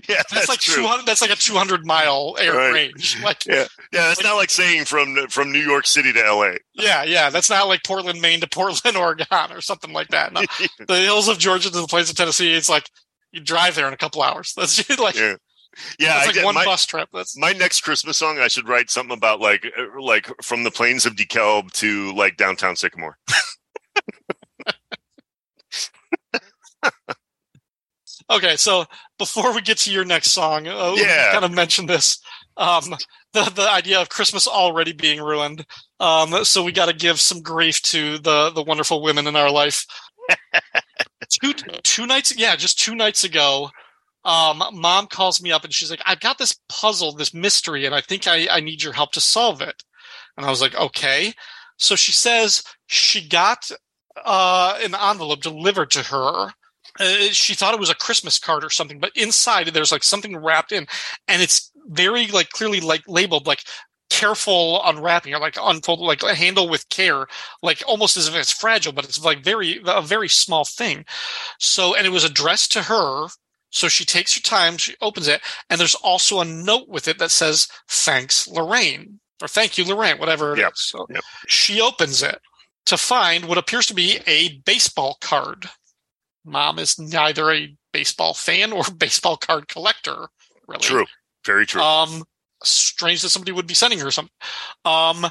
That's, that's, like true. two hundred. That's like a two hundred mile air Right. range. Like Yeah, yeah, that's not like saying from from New York City to L.A. Yeah, yeah, that's not like Portland, Maine to Portland, Oregon, or something like that. No, the hills of Georgia to the plains of Tennessee. It's like you drive there in a couple hours. That's just like Yeah. Yeah, that's I like get one my, bus trip. That's my next Christmas song. I should write something about like uh, like from the plains of DeKalb to like downtown Sycamore. Okay. So before we get to your next song, uh, Yeah. kind of mention this. Um, the the idea of Christmas already being ruined. Um, so we got to give some grief to the the wonderful women in our life. two two nights, yeah, just two nights ago. Um, mom calls me up and she's like, "I've got this puzzle, this mystery, and I think I, I need your help to solve it." And I was like, "Okay." So she says she got uh, an envelope delivered to her. Uh, she thought it was a Christmas card or something, but inside there's like something wrapped in, and it's very like clearly like labeled like careful unwrapping or like unfold like handle with care like almost as if it's fragile but it's like very a very small thing so and it was addressed to her so she takes her time she opens it and there's also a note with it that says thanks lorraine or thank you lorraine whatever it is. Yep, so yep. she opens it to find what appears to be a baseball card mom is neither a baseball fan or baseball card collector really True, very true. um, strange that somebody would be sending her something. Um,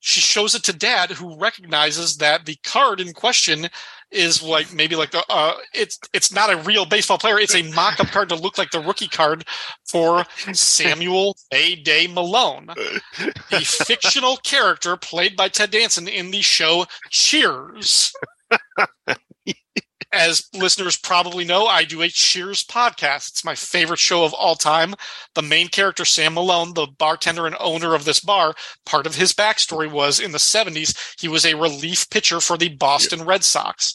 she shows it to dad, who recognizes that the card in question is like maybe like the uh, it's it's not a real baseball player. It's a mock-up card to look like the rookie card for Samuel Mayday Malone, the fictional character played by Ted Danson in the show Cheers. As listeners probably know, I do a Cheers podcast. It's my favorite show of all time. The main character, Sam Malone, the bartender and owner of this bar, part of his backstory was in the 70s, he was a relief pitcher for the Boston Red Sox.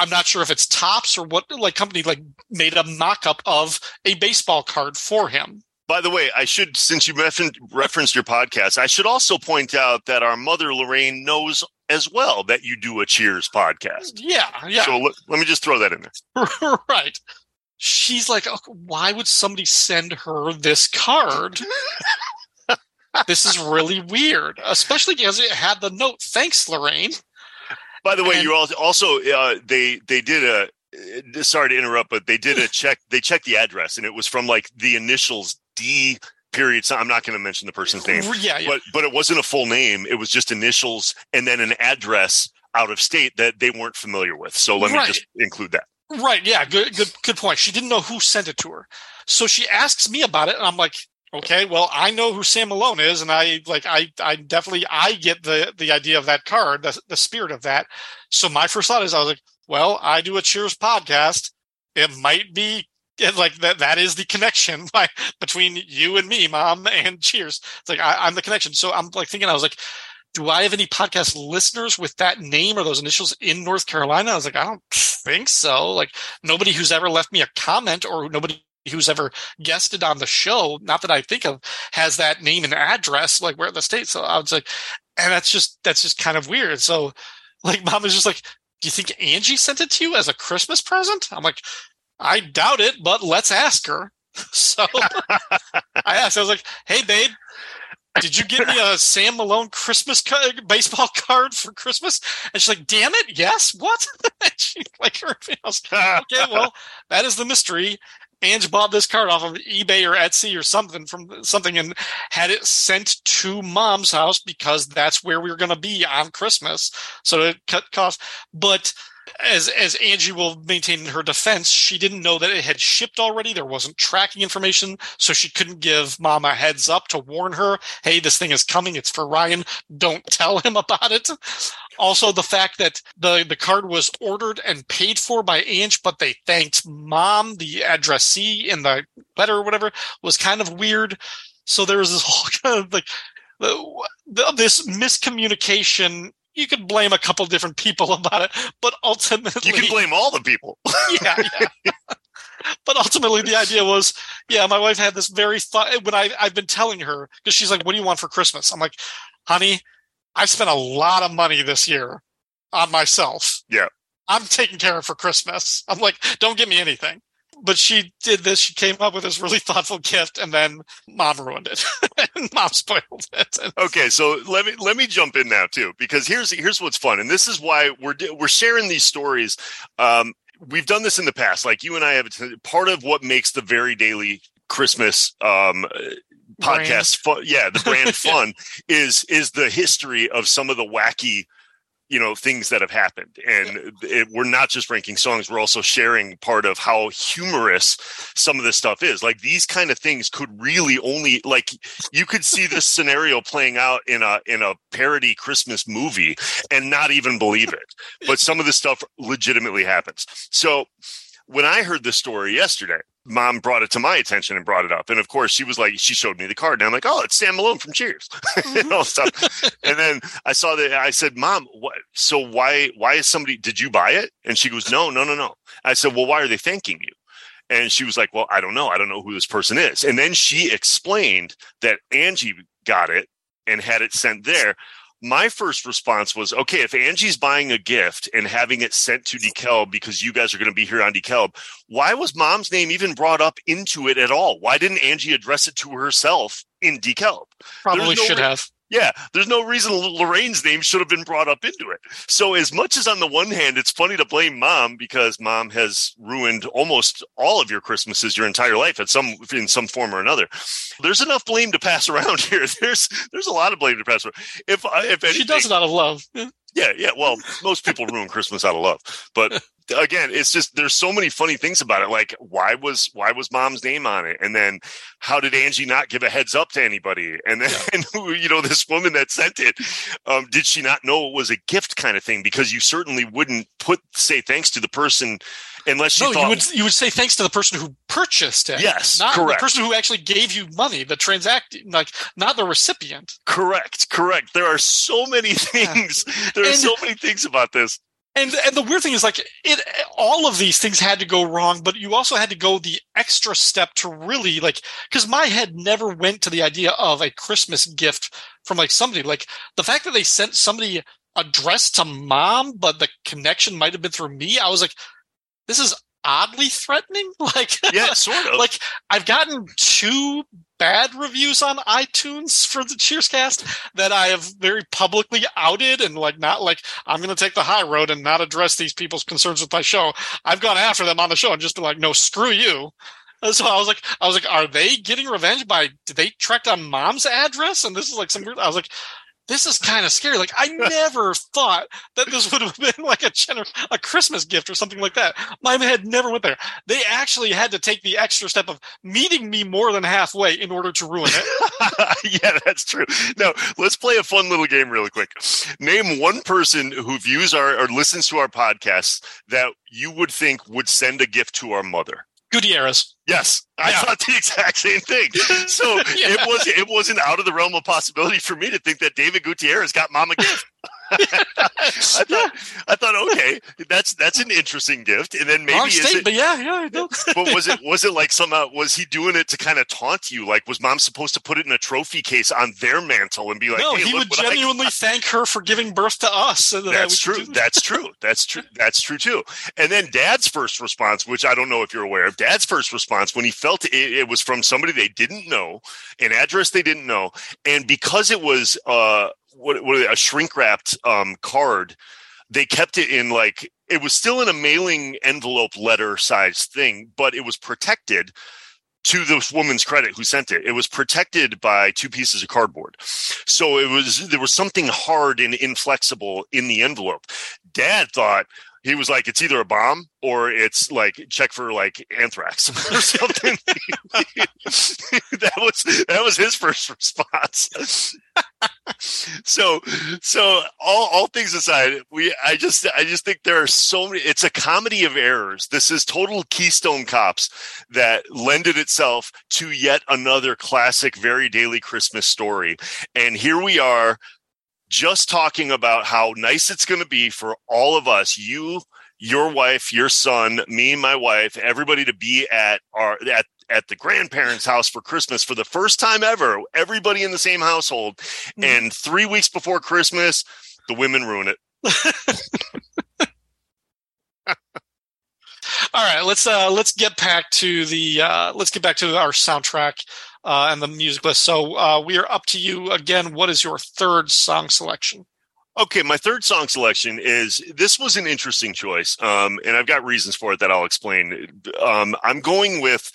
I'm not sure if it's Topps or what like company like made a mock-up of a baseball card for him. By the way, I should, since you refer- referenced your podcast, I should also point out that our mother Lorraine knows as well that you do a Cheers podcast. Yeah, yeah. So let, let me just throw that in there. right. She's like, "Oh, why would somebody send her this card? this is really weird, especially because it had the note. Thanks, Lorraine. By the way, And- you also also uh, they they did a. uh, Sorry to interrupt, but they did a check. They checked the address, and it was from like the initials D period. So I'm not going to mention the person's name, Yeah, yeah. but but it wasn't a full name. It was just initials and then an address out of state that they weren't familiar with. So let me just include that. Right. Yeah. Good. Good. Good point. She didn't know who sent it to her, so she asks me about it, and I'm like, okay, well, I know who Sam Malone is, and I like, I, I definitely, I get the the idea of that card, the the spirit of that. So my first thought is, I was like, well, I do a Cheers podcast. It might be yeah, like that that is the connection between you and me, mom, and cheers. It's like I, I'm the connection. So I'm like thinking, I was like, do I have any podcast listeners with that name or those initials in North Carolina? I was like, I don't think so. Like nobody who's ever left me a comment or nobody who's ever guested on the show, not that I think of, has that name and address, like where in the state. So I was like, and that's just that's just kind of weird. So like mom was just like, Do you think Angie sent it to you as a Christmas present? I'm like, I doubt it, but let's ask her. So I asked, I was like, Hey babe, did you get me a Sam Malone Christmas baseball card for Christmas? And she's like, damn it, yes, what? and she like her okay, well, that is the mystery. Ange bought this card off of eBay or Etsy or something from something and had it sent to mom's house because that's where we were going to be on Christmas. So it cut costs. But as as Angie will maintain in her defense, she didn't know that it had shipped already. There wasn't tracking information, so she couldn't give mom a heads up to warn her, "Hey, this thing is coming. It's for Ryan. Don't tell him about it." Also, the fact that the the card was ordered and paid for by Ange, but they thanked mom, the addressee in the letter or whatever, was kind of weird. So there was this whole kind of like this miscommunication you could blame a couple different people about it, but ultimately You can blame all the people. yeah, yeah. but ultimately, the idea was, yeah, my wife had this very thought when I I've been telling her because she's like, "What do you want for Christmas?" I'm like, "Honey, I spent a lot of money this year on myself. Yeah. I'm taking care of for Christmas. I'm like, don't give me anything." But she did this. She came up with this really thoughtful gift, and then mom ruined it. and mom spoiled it. Okay, so let me let me jump in now too, because here's here's what's fun, and this is why we're we're sharing these stories. Um, we've done this in the past, like you and I have. Part of what makes the very Daly Christmas um, podcast fun, yeah, the brand fun is is the history of some of the wacky you know things that have happened. And it, we're not just ranking songs we're also sharing part of how humorous some of this stuff is. Like these kind of things could really only like you could see this scenario playing out in a in a parody christmas movie and not even believe it. But some of this stuff legitimately happens. So when i heard this story yesterday mom brought it to my attention and brought it up and of course she was like she showed me the card and i'm like oh it's sam malone from cheers and all stuff and then I saw that I said, "Mom, what? So why why is somebody? Did you buy it?" And she goes, "No, no, no, no." I said, "Well, why are they thanking you?" And she was like, "Well, I don't know. I don't know who this person is." And then she explained that Angie got it and had it sent there. My first response was, okay, if Angie's buying a gift and having it sent to DeKalb because you guys are going to be here on DeKalb, why was mom's name even brought up into it at all? Why didn't Angie address it to herself in DeKalb? probably no should have. Yeah, there's no reason Lorraine's name should have been brought up into it. So, as much as on the one hand, it's funny to blame mom because mom has ruined almost all of your Christmases your entire life at some in some form or another. There's enough blame to pass around here. There's there's a lot of blame to pass around. If I- if anything, She does it out of love. yeah, yeah. Well, most people ruin Christmas out of love, but again, it's just there's so many funny things about it. Like, why was why was mom's name on it? And then how did Angie not give a heads up to anybody? And then who, you know, this woman that sent it, um, did she not know it was a gift kind of thing? Because you certainly wouldn't put say thanks to the person unless you no, thought you would you would say thanks to the person who purchased it. Yes, not correct. the person who actually gave you money, the transact like not the recipient. correct, correct. There are so many things. There are And- so many things about this. And and the weird thing is like it all of these things had to go wrong, but you also had to go the extra step to really like because my head never went to the idea of a Christmas gift from like somebody like the fact that they sent somebody addressed to mom, but the connection might have been through me. I was like, this is oddly threatening. Like Yeah, sort of. like I've gotten two bad reviews on iTunes for the Cheerscast that I have very publicly outed and like not like I'm going to take the high road and not address these people's concerns with my show. I've gone after them on the show and just been like, no, screw you. And So I was like, I was like, are they getting revenge by? Did they track down mom's address? And this is like some. I was like, this is kind of scary. Like I never thought that this would have been like a gener- a Christmas gift or something like that. My head never went there. They actually had to take the extra step of meeting me more than halfway in order to ruin it. yeah, that's true. Now, let's play a fun little game really quick. Name one person who views our or listens to our podcast that you would think would send a gift to our mother. Gutierrez. Yes, I Yeah. thought the exact same thing. So Yeah. it was it wasn't out of the realm of possibility for me to think that David Gutierrez got Mama Gift. I thought I thought okay, that's that's an interesting gift, and then maybe Wrong is state, it, but yeah, yeah. no. but was it was it like somehow was he doing it to kind of taunt you? Like was mom supposed to put it in a trophy case on their mantle and be like, no, hey, he would genuinely thank her for giving birth to us. and that That's true. That's true. That's true. That's true too. And then Dad's first response, which I don't know if you're aware of, Dad's first response when he felt it, it was from somebody they didn't know, an address they didn't know, and because it was uh what, what a shrink wrapped um card, they kept it in like it was still in a mailing envelope letter size thing, but it was protected to this woman's credit who sent it. It was protected by two pieces of cardboard. So it was there was something hard and inflexible in the envelope. Dad thought he was like, it's either a bomb or it's like check for like anthrax or something. that was that was his first response. So so all all things aside, we I just I just think there are so many it's a comedy of errors. This is total Keystone Cops that lended itself to yet another classic very Daly Christmas story. And here we are just talking about how nice it's going to be for all of us, you, your wife, your son, me, my wife, everybody to be at our at at the grandparents' house for Christmas for the first time ever. Everybody in the same household, and three weeks before Christmas, the women ruin it. All right, let's uh let's get back to the uh let's get back to our soundtrack uh and the music list. So uh we are up to you again. What is your third song selection? Okay, my third song selection is this was an interesting choice, um, and I've got reasons for it that I'll explain. Um, I'm going with.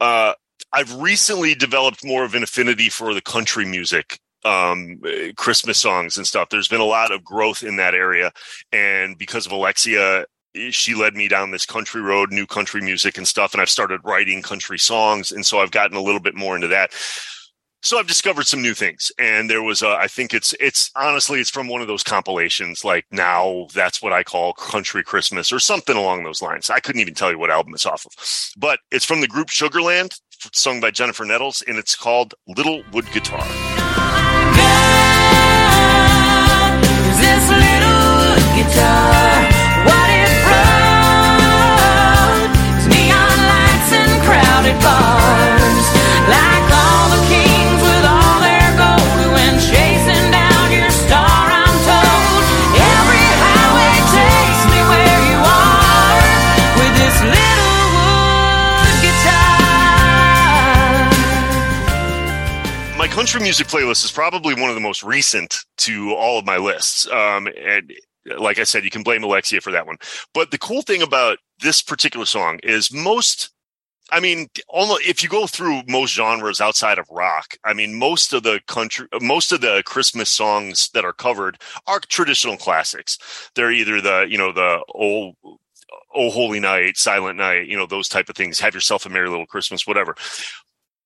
Uh, I've recently developed more of an affinity for the country music, um, Christmas songs and stuff. There's been a lot of growth in that area, and because of Alexia, she led me down this country road, new country music and stuff, and I've started writing country songs, and so I've gotten a little bit more into that so I've discovered some new things, and there was a. I think it's it's honestly it's from one of those compilations like now that's what I call country Christmas or something along those lines. I couldn't even tell you what album it's off of, but it's from the group Sugarland, sung by Jennifer Nettles, and it's called Little Wood Guitar. This country music playlist is probably one of the most recent to all of my lists. Um, and like I said, you can blame Alexia for that one. But the cool thing about this particular song is most. I mean, almost if you go through most genres outside of rock, I mean, most of the country, most of the Christmas songs that are covered are traditional classics. They're either the, you know, the old, Oh Holy Night, Silent Night, you know, those type of things. Have yourself a merry little Christmas, whatever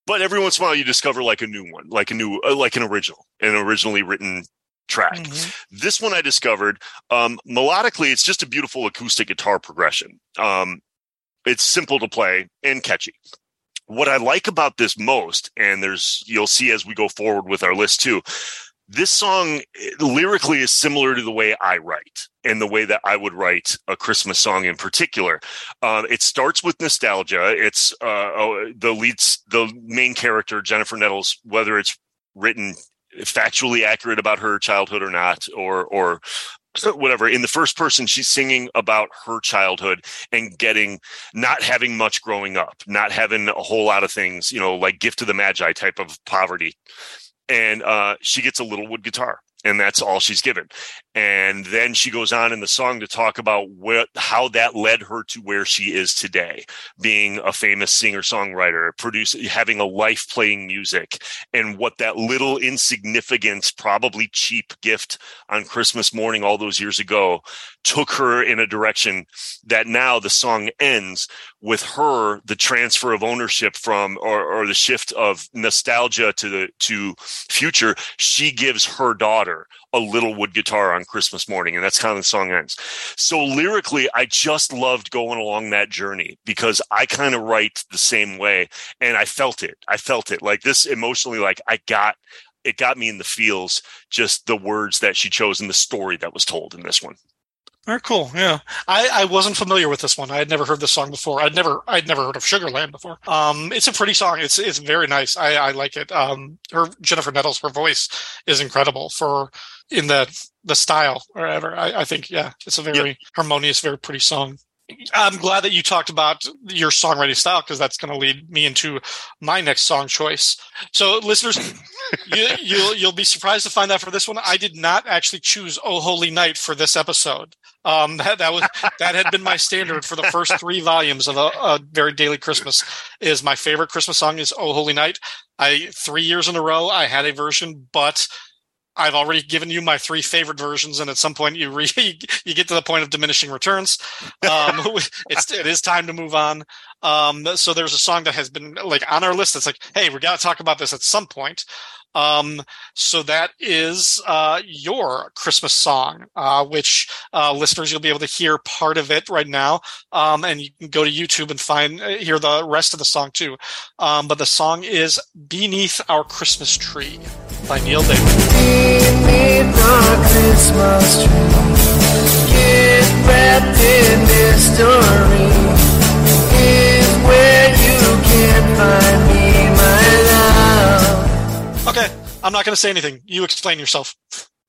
but every once in a while you discover like a new one like a new uh, like an original an originally written track. This one i discovered um melodically it's just a beautiful acoustic guitar progression. Um it's simple to play and catchy. What i like about this most and there's you'll see as we go forward with our list too this song eh, lyrically is similar to the way I write and the way that I would write a Christmas song in particular. Uh, it starts with nostalgia. It's uh, oh, the leads, the main character, Jennifer Nettles, whether it's written factually accurate about her childhood or not, or or whatever. In the first person, she's singing about her childhood and getting not having much growing up, not having a whole lot of things, you know, like gift of the magi type of poverty and uh, she gets a little wood guitar and that's all she's given. And then she goes on in the song to talk about what how that led her to where she is today being a famous singer songwriter produce having a life playing music and what that little insignificant probably cheap gift on christmas morning all those years ago took her in a direction that now the song ends with her the transfer of ownership from or, or the shift of nostalgia to the to future. She gives her daughter a little wood guitar on Christmas morning. And that's how the song ends. So lyrically, I just loved going along that journey because I kind of write the same way. And I felt it. I felt it like this emotionally, like I got, it got me in the feels, just the words that she chose and the story that was told in this one. Very cool. Yeah, I, I wasn't familiar with this one. I had never heard this song before. I'd never I'd never heard of Sugarland before. Um, it's a pretty song. It's it's very nice. I, I like it. Um, her Jennifer Nettles, her voice is incredible for in the the style or whatever. I, I think yeah, it's a very harmonious, very pretty song. I'm glad that you talked about your songwriting style because that's going to lead me into my next song choice. So, listeners, you, you'll you'll be surprised to find out for this one, I did not actually choose "Oh Holy Night" for this episode. Um, that that was that had been my standard for the first three volumes of a, a very Daly Christmas. Is my favorite Christmas song is "Oh Holy Night." I three years in a row I had a version, but I've already given you my three favorite versions, and at some point you re- you get to the point of diminishing returns. Um, it's it is time to move on. Um, so there's a song that has been like on our list. That's like, hey, we got to talk about this at some point. Um, so that is uh, your Christmas song, uh, which uh, listeners you'll be able to hear part of it right now, um, and you can go to YouTube and find uh, hear the rest of the song too. Um, but the song is "Beneath Our Christmas Tree" by Neil Diamond. Beneath our Christmas tree, get wrapped in mystery, is where you can find me, my love. Okay, I'm not going to say anything. You explain yourself.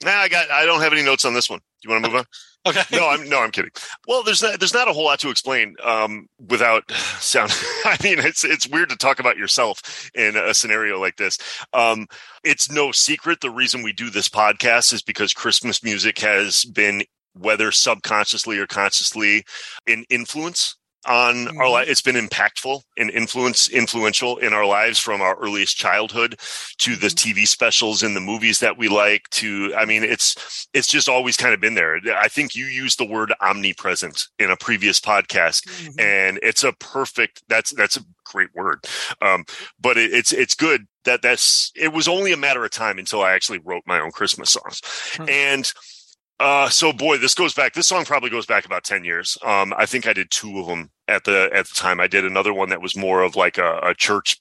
Nah, I got. I don't have any notes on this one. Do you want to move on? Okay. no, I'm no, I'm kidding. Well, there's not, there's not a whole lot to explain um, without sound. I mean, it's it's weird to talk about yourself in a scenario like this. Um, it's no secret the reason we do this podcast is because Christmas music has been whether subconsciously or consciously an influence on our mm-hmm. life. It's been impactful and influence influential in our lives from our earliest childhood to the mm-hmm. TV specials and the movies that we like to I mean it's it's just always kind of been there. I think you used the word omnipresent in a previous podcast mm-hmm. and it's a perfect that's that's a great word. Um but it, it's it's good that that's it was only a matter of time until I actually wrote my own Christmas songs. And uh, so boy, this goes back. This song probably goes back about ten years. Um, I think I did two of them at the at the time. I did another one that was more of like a, a church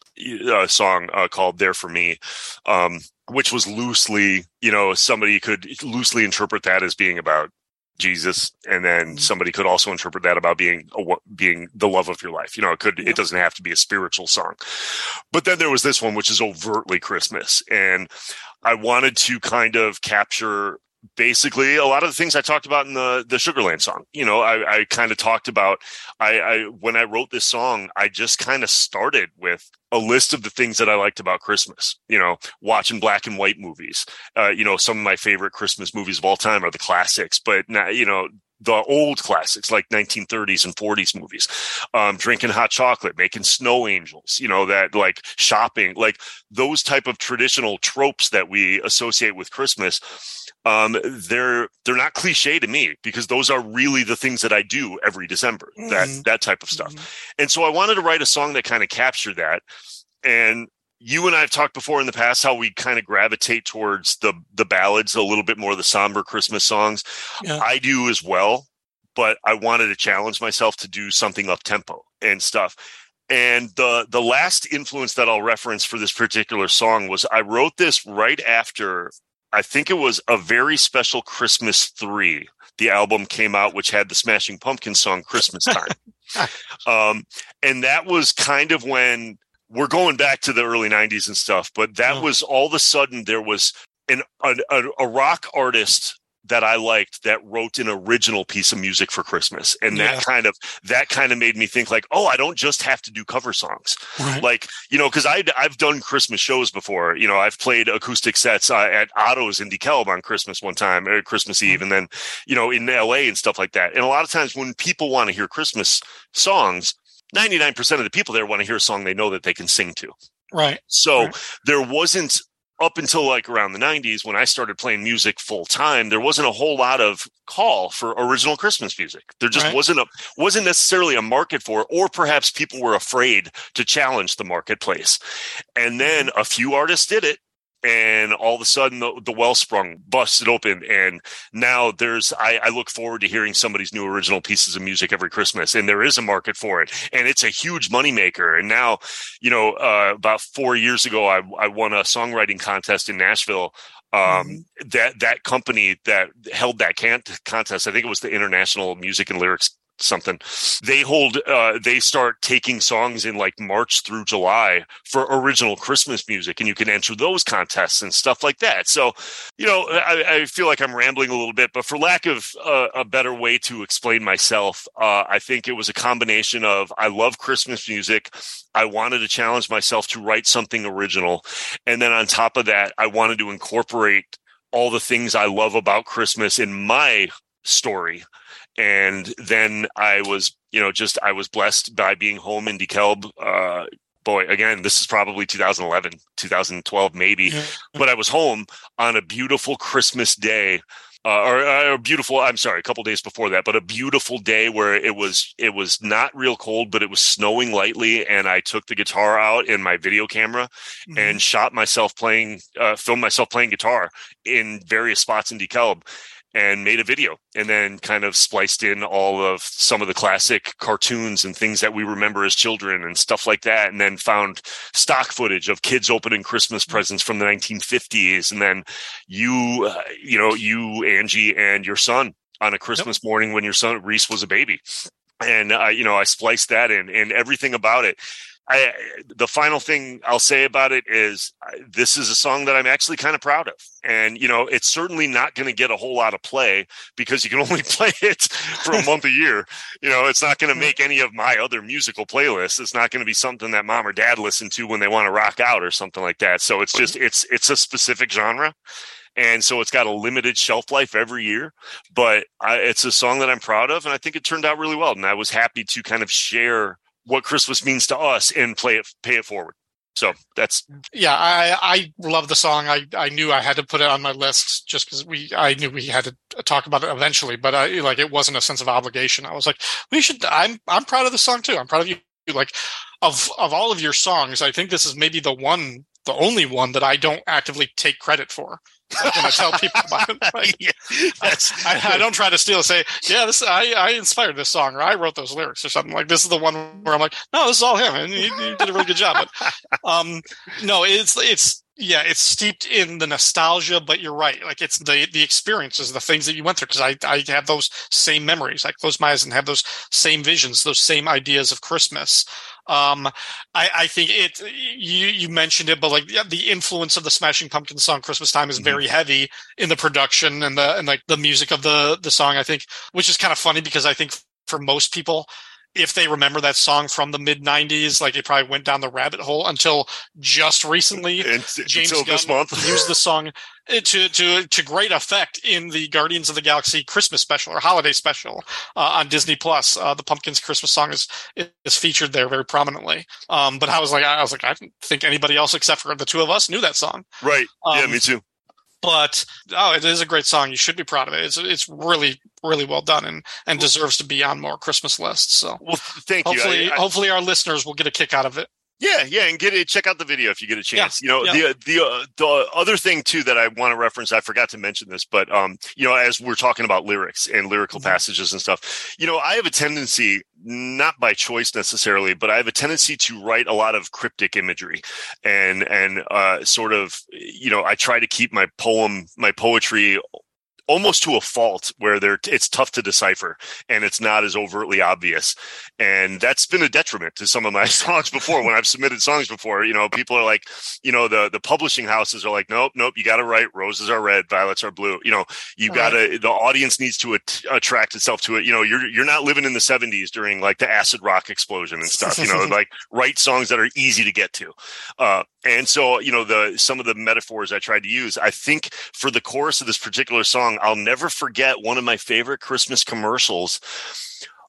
uh, song uh, called "There for Me," um, which was loosely, you know, somebody could loosely interpret that as being about Jesus, and then somebody could also interpret that about being a, being the love of your life. You know, it could it doesn't have to be a spiritual song. But then there was this one, which is overtly Christmas, and I wanted to kind of capture basically a lot of the things I talked about in the the Sugarland song. You know, I, I kind of talked about I, I when I wrote this song, I just kind of started with a list of the things that I liked about Christmas. You know, watching black and white movies. Uh, you know, some of my favorite Christmas movies of all time are the classics, but now, you know, the old classics like 1930s and 40s movies. Um drinking hot chocolate making snow angels you know that like shopping like those type of traditional tropes that we associate with christmas um they're they're not cliche to me because those are really the things that i do every december that Mhm. that type of stuff. And so i wanted to write a song that kind of captured that. And you and I have talked before in the past how we kind of gravitate towards the the ballads, a little bit more the somber Christmas songs. Yeah. I do as well, but I wanted to challenge myself to do something up tempo and stuff. And the the last influence that I'll reference for this particular song was I wrote this right after I think it was a very special Christmas 3. The album came out which had the Smashing Pumpkins song Christmas Time. um and that was kind of when we're going back to the early 90s and stuff but that Yeah. was all of a sudden there was an a, a, a rock artist that I liked that wrote an original piece of music for Christmas and Yeah. that kind of that kind of made me think like oh I don't just have to do cover songs Right. like you know because I I've done Christmas shows before you know I've played acoustic sets uh, at Otto's in DeKalb on Christmas one time or Christmas Eve and then you know in LA and stuff like that and a lot of times when people want to hear Christmas songs 99% of the people there want to hear a song they know that they can sing to right. so Right. there wasn't up until like around the 90s when I started playing music full time, there wasn't a whole lot of call for original Christmas music. There just Right. wasn't a wasn't necessarily a market for it, or perhaps people were afraid to challenge the marketplace. And then Mm-hmm. a few artists did it. And all of a sudden the, the wellsprung busted open and now there's I, I look forward to hearing somebody's new original pieces of music every christmas and there is a market for it and it's a huge moneymaker and now you know uh, about four years ago I, I won a songwriting contest in nashville um, Mm-hmm. that that company that held that can- contest i think it was the international music and lyrics something. They hold uh they start taking songs in like march through july for original christmas music and you can enter those contests and stuff like that. So you know i, I feel like i'm rambling a little bit but for lack of uh, a better way to explain myself uh, i think it was a combination of i love christmas music i wanted to challenge myself to write something original and then on top of that i wanted to incorporate all the things i love about christmas in my story and then I was, you know, just I was blessed by being home in DeKalb. Uh, boy, again, this is probably 2011, 2012, maybe, but I was home on a beautiful Christmas day. Uh, or, or beautiful. I'm sorry, a couple days before that, but a beautiful day where it was it was not real cold, but it was snowing lightly, and I took the guitar out in my video camera and shot myself playing, uh, filmed myself playing guitar in various spots in DeKalb and made a video and then kind of spliced in all of some of the classic cartoons and things that we remember as children and stuff like that. And then found stock footage of kids opening christmas presents from the 1950s and then you uh, you know you angie and your son on a christmas morning when your son reese was a baby. And uh, you know i spliced that in and everything about it I, the final thing I'll say about it is this is a song that I'm actually kind of proud of. And, you know, it's certainly not going to get a whole lot of play because you can only play it for a month a year. You know, it's not going to make any of my other musical playlists. It's not going to be something that mom or dad listen to when they want to rock out or something like that. So it's just, it's, it's a specific genre. And so it's got a limited shelf life every year, but I, it's a song that I'm proud of. And I think it turned out really well. And I was happy to kind of share what Christmas means to us and play it, pay it forward. So that's yeah, I I love the song. I I knew I had to put it on my list just because we I knew we had to talk about it eventually, but I like it wasn't a sense of obligation. I was like, we should. I'm I'm proud of the song too. I'm proud of you. Like of of all of your songs, I think this is maybe the one, the only one that I don't actively take credit for. When I tell people about it, like, yeah, I, I don't try to steal. Say, yeah, this I, I inspired this song, or I wrote those lyrics, or something like. This is the one where I'm like, no, this is all him, and he, he did a really good job. But um, no, it's it's yeah, it's steeped in the nostalgia. But you're right, like it's the the experiences, the things that you went through. Because I I have those same memories. I close my eyes and have those same visions, those same ideas of Christmas. Um, I, I think it. You you mentioned it, but like the influence of the Smashing Pumpkins song "Christmas Time" is very heavy in the production and the and like the music of the the song. I think, which is kind of funny because I think for most people, if they remember that song from the mid '90s, like it probably went down the rabbit hole until just recently. and, James until Gunn this month. used the song uh, to to to great effect in the Guardians of the Galaxy Christmas special or holiday special uh, on Disney Plus. Uh, the Pumpkins Christmas song is is featured there very prominently. Um, but I was like, I was like, I don't think anybody else except for the two of us knew that song. right. yeah, Um, me too. But oh, it is a great song. You should be proud of it. It's it's really really well done and and deserves to be on more Christmas lists. So Well, thank you. hopefully I- I- hopefully our listeners will get a kick out of it. Yeah, yeah, and get it. Check out the video if you get a chance. you know, yeah. the the uh, the other thing too that I want to reference, I forgot to mention this, but um, you know, as we're talking about lyrics and lyrical Mm-hmm. passages and stuff, you know, I have a tendency, not by choice necessarily, but I have a tendency to write a lot of cryptic imagery, and and uh, sort of, you know, I try to keep my poem, my poetry almost to a fault where they're it's tough to decipher and it's not as overtly obvious. And that's been a detriment to some of my songs before. When i've submitted songs before you know people are like you know the the publishing houses are like nope nope you got to write roses are red violets are blue. You know you got to the audience needs to at- attract itself to it. You know you're you're not living in the 70s during like the acid rock explosion and stuff you know like write songs that are easy to get to. Uh and so you know the some of the metaphors i tried to use i think for the chorus of this particular song i'll never forget one of my favorite christmas commercials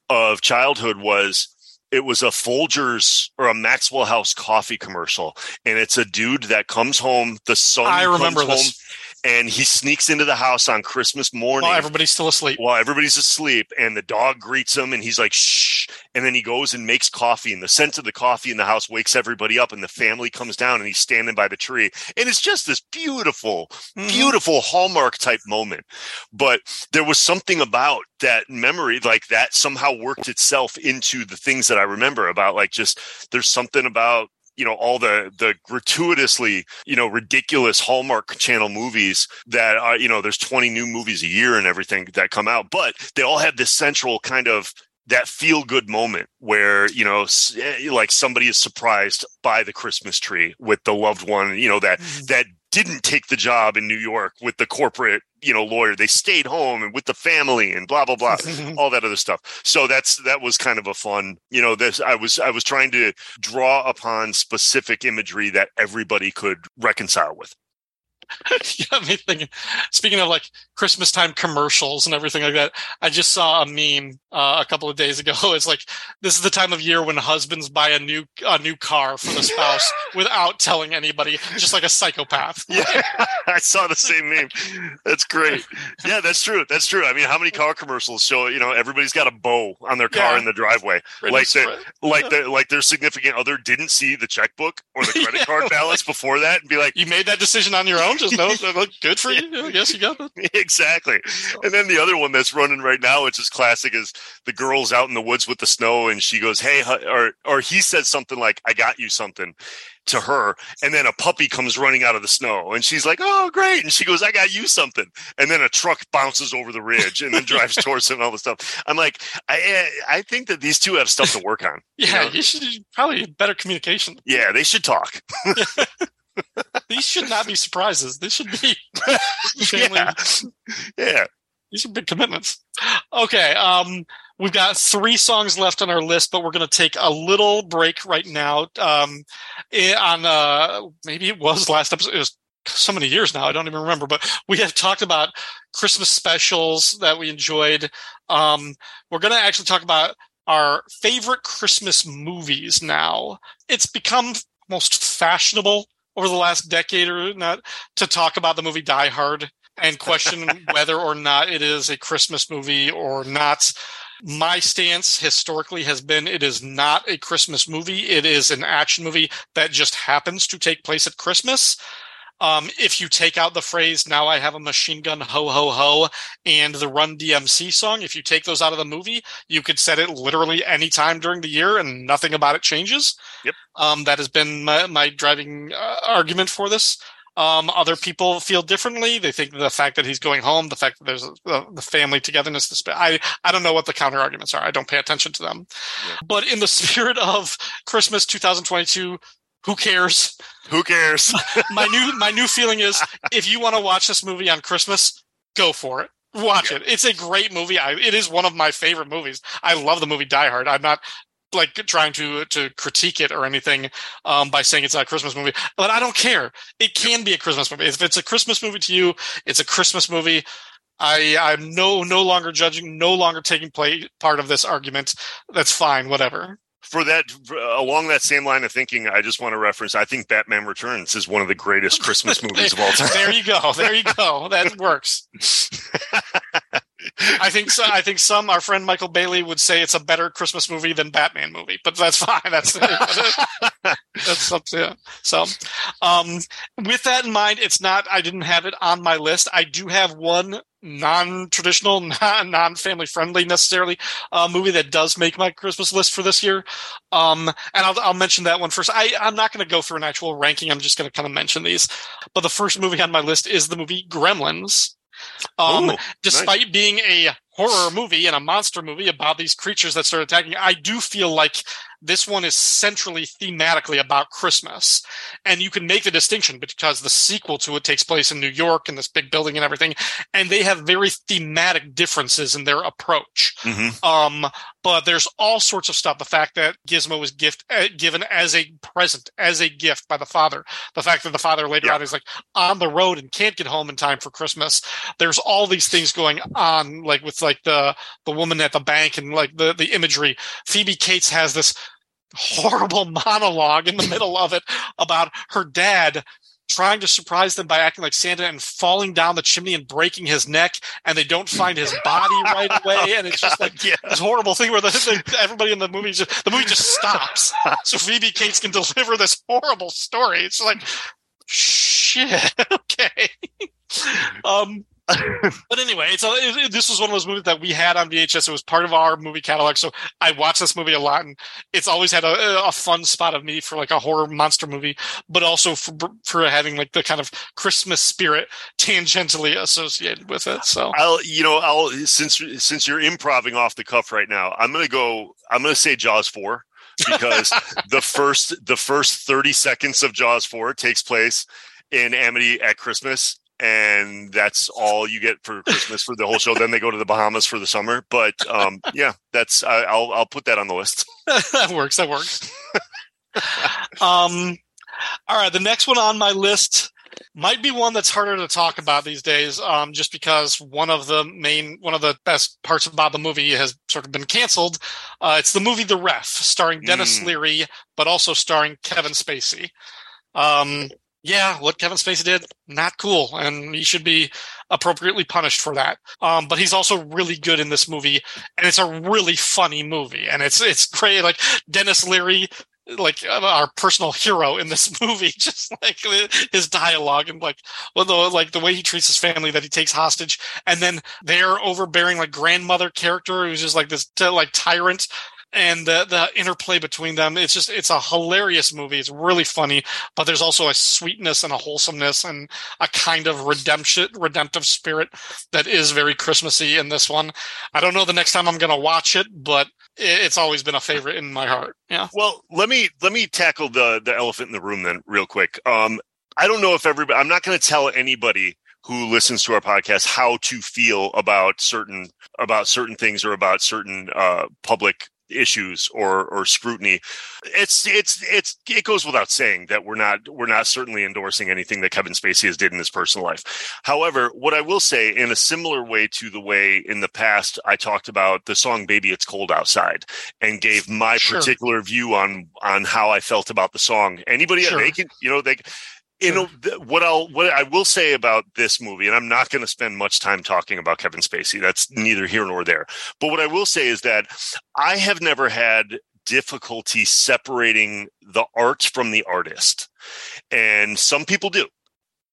of childhood was it was a Folgers or a Maxwell House coffee commercial, and it's a dude that comes home. The son I remember comes this. home, and he sneaks into the house on Christmas morning While everybody's still asleep. while everybody's asleep and the dog greets him and he's like shh and then he goes and makes coffee and the scent of the coffee in the house wakes everybody up and the family comes down and he's standing by the tree and it's just this beautiful Mhm. beautiful hallmark type moment but there was something about that memory like that somehow worked itself into the things that i remember about like just there's something about you know all the the gratuitously you know ridiculous hallmark channel movies that are you know there's 20 new movies a year and everything that come out but they all have this central kind of that feel good moment where you know eh, like somebody is surprised by the christmas tree with the loved one you know that Mhm. that didn't take the job in new york with the corporate you know lawyer. They stayed home and with the family and blah blah blah all that other stuff. So that's that was kind of a fun you know this i was i was trying to draw upon specific imagery that everybody could reconcile with you got me thinking. Speaking of like Christmas time commercials and everything like that, I just saw a meme uh, a couple of days ago. It's like this is the time of year when husbands buy a new a new car for the spouse without telling anybody, just like a psychopath. yeah i saw the same meme that's great yeah that's true that's true i mean how many car commercials show you know everybody's got a bow on their car Yeah. in the driveway like the, like the like their significant other didn't see the checkbook or the credit Yeah, card balance before that and be like you made that decision on your own. Just know, look, good for you. Yes, you got it. exactly. And then the other one that's running right now, which is classic, is the girl's out in the woods with the snow, and she goes, "Hey," or or he says something like, "I got you something." To her, and then a puppy comes running out of the snow, and she's like, "Oh, great!" And she goes, "I got you something." And then a truck bounces over the ridge and then drives towards him and all the stuff. I'm like, I I think that these two have stuff to work on. Yeah, know? you should probably better communication. Yeah, they should talk. These should not be surprises. This should be family. Yeah, yeah. These are big commitments. Okay, um, we've got three songs left on our list, but we're going to take a little break right now. Um, eh, on uh, maybe it was last episode. It was so many years now. I don't even remember. But we have talked about Christmas specials that we enjoyed. Um, we're going to actually talk about our favorite Christmas movies now. It's become most fashionable over the last decade or not to talk about the movie Die Hard and question whether or not it is a Christmas movie or not. My stance historically has been it is not a Christmas movie. It is an action movie that just happens to take place at Christmas. Um, if you take out the phrase "Now I have a machine gun, ho ho ho" and the Run DMC song, if you take those out of the movie, you could set it literally any time during the year, and nothing about it changes. Yep. Um, that has been my, my driving uh, argument for this. Um, other people feel differently. They think the fact that he's going home, the fact that there's uh, the family togetherness. The sp- I I don't know what the counter arguments are. I don't pay attention to them. Yeah. But in the spirit of Christmas 2022, who cares? Who cares? my new my new feeling is if you want to watch this movie on Christmas, go for it. Watch it. It's a great movie. I, it is one of my favorite movies. I love the movie Die Hard. I'm not like trying to to critique it or anything um, by saying it's not a Christmas movie, but I don't care. It can be a Christmas movie. If it's a Christmas movie to you, it's a Christmas movie. I I'm no no longer judging, no longer taking play part of this argument. That's fine. Whatever. For that for- along that same line of thinking i just want to reference i think batman returns is one of the greatest christmas movies of all time There you go. There you go. That works. I think so. I think some our friend Michael Bailey would say it's a better Christmas movie than Batman movie, but that's fine. That's that's up to so. Um, with that in mind, it's not. I didn't have it on my list. I do have one non-traditional, non- non-family friendly necessarily uh, movie that does make my Christmas list for this year. Um, and I'll, I'll mention that one first. I, I'm not going to go through an actual ranking. I'm just going to kind of mention these. But the first movie on my list is the movie Gremlins. Um, Ooh, despite being a horror movie and a monster movie about these creatures that start attacking, I do feel like this one is centrally thematically about Christmas. And you can make the distinction because the sequel to it takes place in New York in this big building and everything. And they have very thematic differences in their approach. Mhm. Um, but there's all sorts of stuff. The fact that Gizmo was gift uh, given as a present, as a gift by the father. The fact that the father later Yeah. on is like on the road and can't get home in time for Christmas. There's all these things going on, like with like the the woman at the bank and like the the imagery. Phoebe Cates has this horrible monologue in the middle of it about her dad trying to surprise them by acting like Santa and falling down the chimney and breaking his neck, and they don't find his body right away, and it's just like Yeah. this horrible thing where the, the, everybody in the movie just the movie just stops, so Phoebe Cates can deliver this horrible story. It's like shit, okay. um, but anyway, it's a, it, this was one of those movies that we had on VHS. It was part of our movie catalog, so I watched this movie a lot, and it's always had a, a fun spot of me for like a horror monster movie, but also for for having like the kind of Christmas spirit tangentially associated with it. So I'll, you know, I'll since since you're improving off the cuff right now, I'm gonna go. I'm gonna say Jaws four because the first the first 30 seconds of Jaws four takes place in Amity at Christmas. And that's all you get for Christmas for the whole show. Then they go to the Bahamas for the summer. But um, yeah, that's I, I'll I'll put that on the list. that works. That works. um, all right. The next one on my list might be one that's harder to talk about these days, um, just because one of the main, one of the best parts about the movie has sort of been canceled. Uh, it's the movie The Ref, starring Denis Mm. Leary, but also starring Kevin Spacey. Um, yeah, what Kevin Spacey did, not cool, and he should be appropriately punished for that. Um, but he's also really good in this movie, and it's a really funny movie, and it's it's great. Like Denis Leary, like uh, our personal hero in this movie, just like his dialogue and like well, the like the way he treats his family that he takes hostage, and then their overbearing like grandmother character who's just like this like tyrant. And the the interplay between them, it's just it's a hilarious movie. It's really funny, but there's also a sweetness and a wholesomeness and a kind of redemption redemptive spirit that is very Christmassy in this one. I don't know the next time I'm going to watch it, but it's always been a favorite in my heart. Yeah. Well, let me let me tackle the the elephant in the room then real quick. Um, I don't know if everybody. I'm not going to tell anybody who listens to our podcast how to feel about certain about certain things or about certain uh, public issues or or scrutiny it's it's it's it goes without saying that we're not we're not certainly endorsing anything that Kevin Spacey has did in his personal life however what i will say in a similar way to the way in the past i talked about the song baby it's cold outside and gave my Sure. particular view on on how i felt about the song anybody Sure. they can you know they you know what I'll what I will say about this movie, and I'm not going to spend much time talking about Kevin Spacey. That's neither here nor there. But what I will say is that I have never had difficulty separating the art from the artist, and some people do.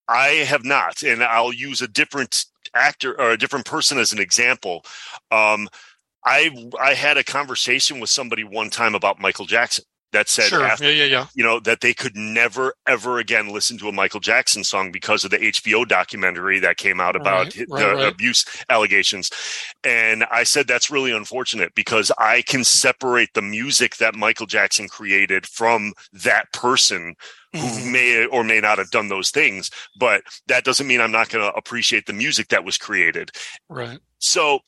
I have not, and I'll use a different actor or a different person as an example. Um, I I had a conversation with somebody one time about Michael Jackson that said sure. after Yeah, yeah, yeah. you know that they could never ever again listen to a Michael Jackson song because of the HBO documentary that came out about Right, right, the right. abuse allegations and I said that's really unfortunate because I can separate the music that Michael Jackson created from that person who Mhm. may or may not have done those things but that doesn't mean I'm not going to appreciate the music that was created Right. so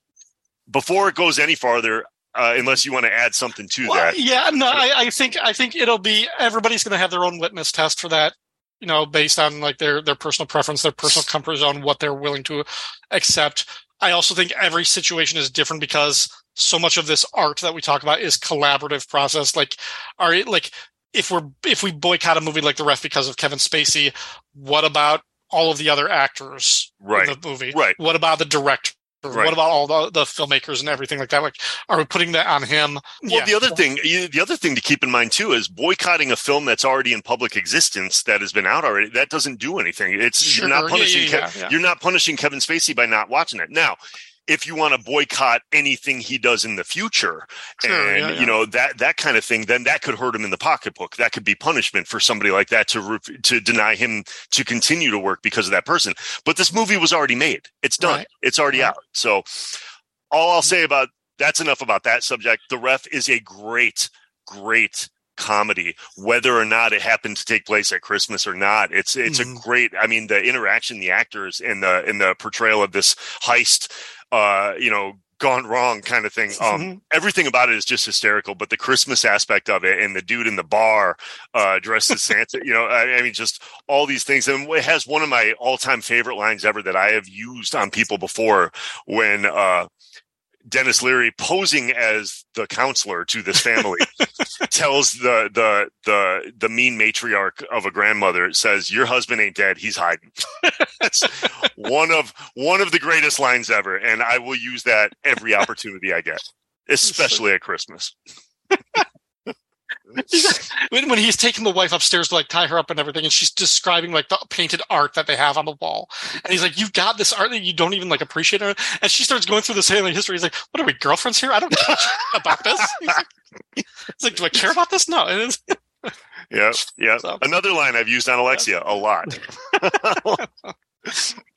before it goes any farther uh, unless you want to add something to Well, that yeah, no, I, I think I think it'll be everybody's going to have their own litmus test for that. You know, based on like their their personal preference, their personal comfort zone, what they're willing to accept. I also think every situation is different because so much of this art that we talk about is collaborative process. Like, are like if we're if we boycott a movie like The Ref because of Kevin Spacey, what about all of the other actors Right. in the movie? Right. What about the director? Right. What about all the, the filmmakers and everything like that? Like, are we putting that on him? Well, Yeah. the other thing, the other thing to keep in mind too is boycotting a film that's already in public existence that has been out already. That doesn't do anything. It's Sure, you're not punishing. yeah, Ke- yeah, yeah. You're not punishing Kevin Spacey by not watching it. Now, if you want to boycott anything he does in the future, and yeah, yeah. you know that that kind of thing, then that could hurt him in the pocketbook. That could be punishment for somebody like that to to deny him to continue to work because of that person. But this movie was already made. It's done. Right. It's already Right. out. So all I'll say about that's enough about that subject. The ref is a great, great comedy, whether or not it happened to take place at Christmas or not. It's it's Mhm. a great. I mean, the interaction, the actors, and the in the portrayal of this heist, uh, you know, gone wrong kind of thing. Um, Mhm. everything about it is just hysterical. But the Christmas aspect of it, and the dude in the bar uh, dressed as Santa, you know, I, I mean, just all these things. And it has one of my all time favorite lines ever that I have used on people before when. Uh, Denis Leary posing as the counselor to this family tells the the the the mean matriarch of a grandmother says your husband ain't dead he's hiding. That's one of one of the greatest lines ever and I will use that every opportunity I get especially at Christmas when, when he's taking the wife upstairs to like tie her up and everything, and she's describing like the painted art that they have on the wall, and he's like, "You've got this art that you don't even like appreciate it," and she starts going through this family history. He's like, "What are we girlfriends here? I don't care about this." He's like, he's like, "Do I care about this? No." And it's, yeah yeah So- another line I've used on Alexia a lot all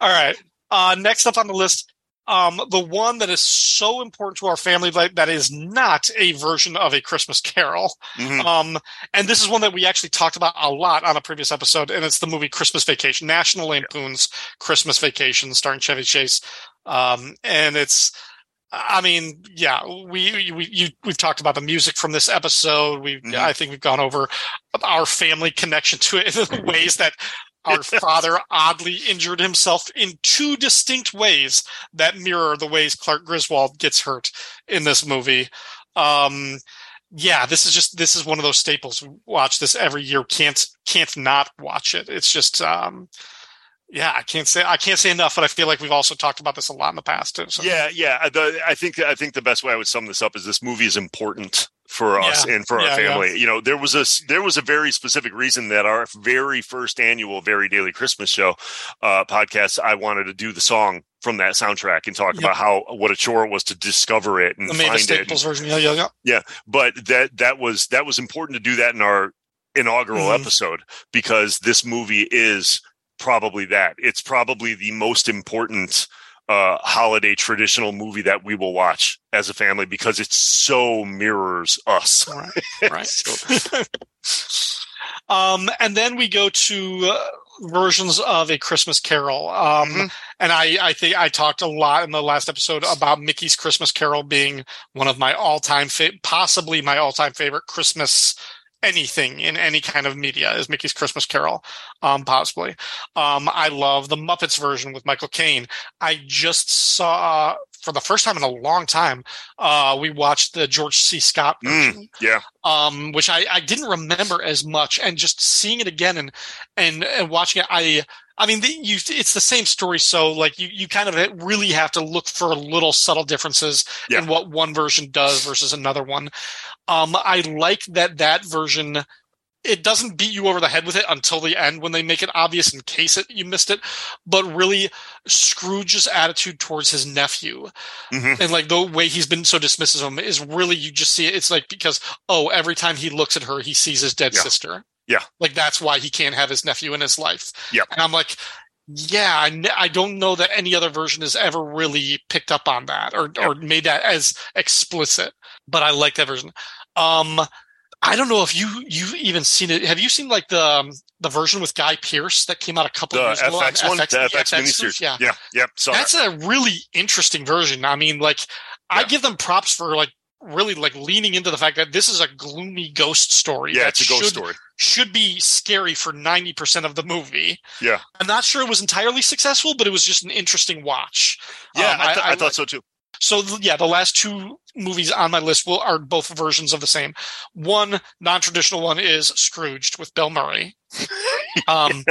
right. Uh, next up on the list, um, the one that is so important to our family that, that is not a version of a Christmas Carol. Mhm. Um, and this is one that we actually talked about a lot on a previous episode, and it's the movie Christmas Vacation, National Lampoon's Christmas Vacation, starring Chevy Chase. Um, and it's, I mean, yeah, we, we you, we've talked about the music from this episode. We, Mhm. I think we've gone over our family connection to it in ways that our father oddly injured himself in two distinct ways that mirror the ways Clark Griswold gets hurt in this movie. Um, yeah, this is just this is one of those staples. Watch this every year. Can't can't not watch it. It's just um, yeah, I can't say I can't say enough. But I feel like we've also talked about this a lot in the past too. So. Yeah, yeah. The, I think I think the best way I would sum this up is this movie is important for us Yeah. and for our yeah. family. You know, there was a there was a very specific reason that our very first annual Very Daly Christmas Show uh, podcast, I wanted to do the song from that soundtrack and talk Yep. about how what a chore it was to discover it and the find Mavis it. Staples version. Yeah, yeah, yeah. Yeah, But that that was that was important to do that in our inaugural Mhm. episode because this movie is probably that. It's probably the most important uh holiday traditional movie that we will watch as a family because it so mirrors us. Right, right. So- um, and then we go to uh, versions of a Christmas Carol. Um, Mhm. and I, I think I talked a lot in the last episode about Mickey's Christmas Carol being one of my all-time, fa- possibly my all-time favorite Christmas anything in any kind of media is Mickey's Christmas Carol, um, possibly. Um, I love the Muppets version with Michael Caine. I just saw for the first time in a long time. Uh, we watched the George C. Scott Mm, version yeah. um, which I, I didn't remember as much, and just seeing it again and and, and watching it, I I mean, the, you it's the same story, so like you you kind of really have to look for little subtle differences Yeah. in what one version does versus another one. Um, I like that that version. It doesn't beat you over the head with it until the end when they make it obvious in case it you missed it, but really Scrooge's attitude towards his nephew Mhm. and like the way he's been so dismissive of him is really you just see it. It's like because oh, every time he looks at her, he sees his dead Yeah. sister. Yeah. like that's why he can't have his nephew in his life. yeah and I'm like, yeah, I, I don't know that any other version has ever really picked up on that or or made that as explicit. But I like that version. Um, I don't know if you you've even seen it. Have you seen like the um, the version with Guy Pearce that came out a couple The years ago? on FX one, the FX, miniseries. Yeah, yeah, yep. So that's a really interesting version. I mean, like, I give them props for like really like leaning into the fact that this is a gloomy ghost story. yeah, it's a ghost should, story. Should be scary for ninety percent of the movie. Yeah. I'm not sure it was entirely successful, but it was just an interesting watch. Yeah, Um, I, th- I, I- thought so too. So yeah, the last two movies on my list will are both versions of the same. One non-traditional one is Scrooged with Bill Murray, um,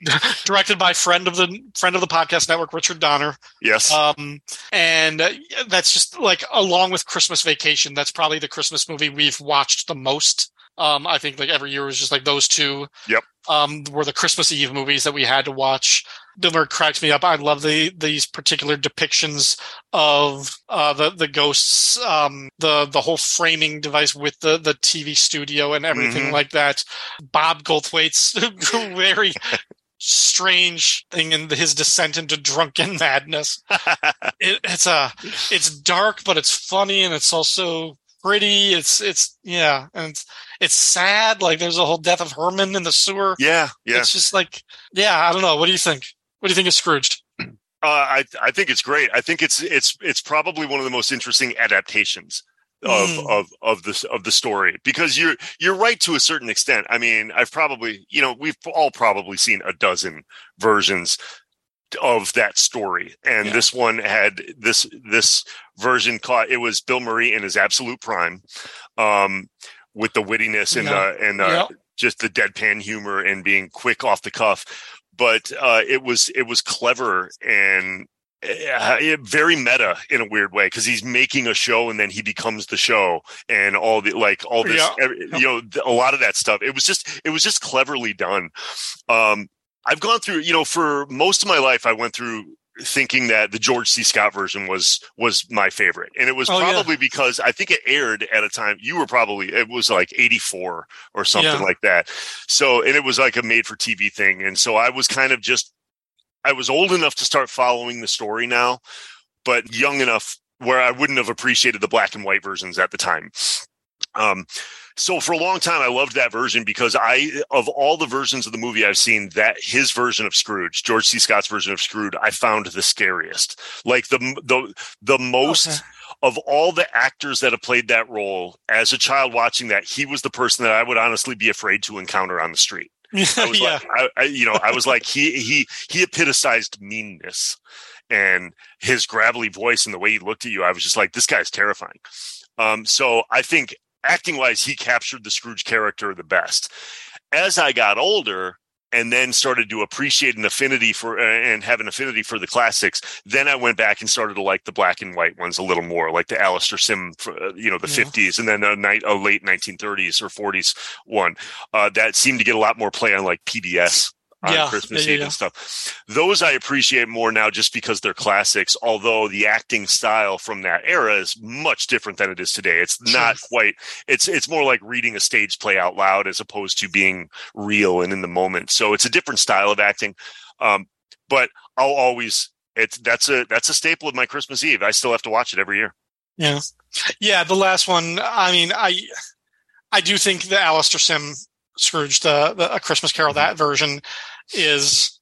directed by friend of the friend of the podcast network Richard Donner. Yes. Um, and uh, that's just like along with Christmas Vacation, that's probably the Christmas movie we've watched the most. Um, I think like every year was just like those two. Yep. Um, were the Christmas Eve movies that we had to watch. Murray cracks me up. I love the these particular depictions of uh, the the ghosts, um, the the whole framing device with the the TV studio and everything Mhm. like that. Bob Goldthwait's very strange thing in his descent into drunken madness. It, it's a it's dark, but it's funny and it's also pretty. It's it's yeah, and it's, it's sad. Like there's a whole death of Herman in the sewer. yeah, yeah. It's just like yeah, I don't know. What do you think? What do you think of Scrooged? Uh, I I think it's great. I think it's it's it's probably one of the most interesting adaptations of Mm. of of this of the story because you're you're right to a certain extent. I mean, I've probably you know we've all probably seen a dozen versions of that story. And Yeah. this one had this this version caught it was Bill Murray in his absolute prime, um, with the wittiness and Yeah. the and the, Yeah. just the deadpan humor and being quick off the cuff. But uh, it was it was clever and uh, very meta in a weird way because he's making a show and then he becomes the show and all the like all this Yeah. every- you know a lot of that stuff it was just it was just cleverly done um i've gone through you know for most of my life i went through thinking that the george c scott version was was my favorite and it was Oh, yeah. probably because i think it aired at a time you were probably it was like 84 or something Yeah. like that so and it was like a made for tv thing and so i was kind of just I was old enough to start following the story now, but young enough where I wouldn't have appreciated the black and white versions at the time. Um, so for a long time, I loved that version because I, of all the versions of the movie I've seen, that his version of Scrooge, George C. Scott's version of Scrooge, I found the scariest. Like the the the most Okay. of all the actors that have played that role. As a child watching that, he was the person that I would honestly be afraid to encounter on the street. I was yeah. like, I, I, you know, I was like, he he he epitomized meanness, and his gravelly voice and the way he looked at you. I was just like, this guy's terrifying. Um, so I think acting wise, he captured the Scrooge character the best. As I got older and then started to appreciate an affinity for uh, and have an affinity for the classics, then I went back and started to like the black and white ones a little more, like the Alastair Sim, uh, you know, the Yeah. 50s, and then a, night, a late 1930s or 40s one uh, that seemed to get a lot more play on like PBS on Yeah, Christmas Eve and stuff. Those I appreciate more now just because they're classics, although the acting style from that era is much different than it is today. It's not quite it's it's more like reading a stage play out loud as opposed to being real and in the moment. So it's a different style of acting. Um, but I'll always it's that's a that's a staple of my Christmas Eve. I still have to watch it every year. Yeah. Yeah, the last one, I mean, I I do think the Alastair Sim Scrooge, the, the A Christmas Carol, that version is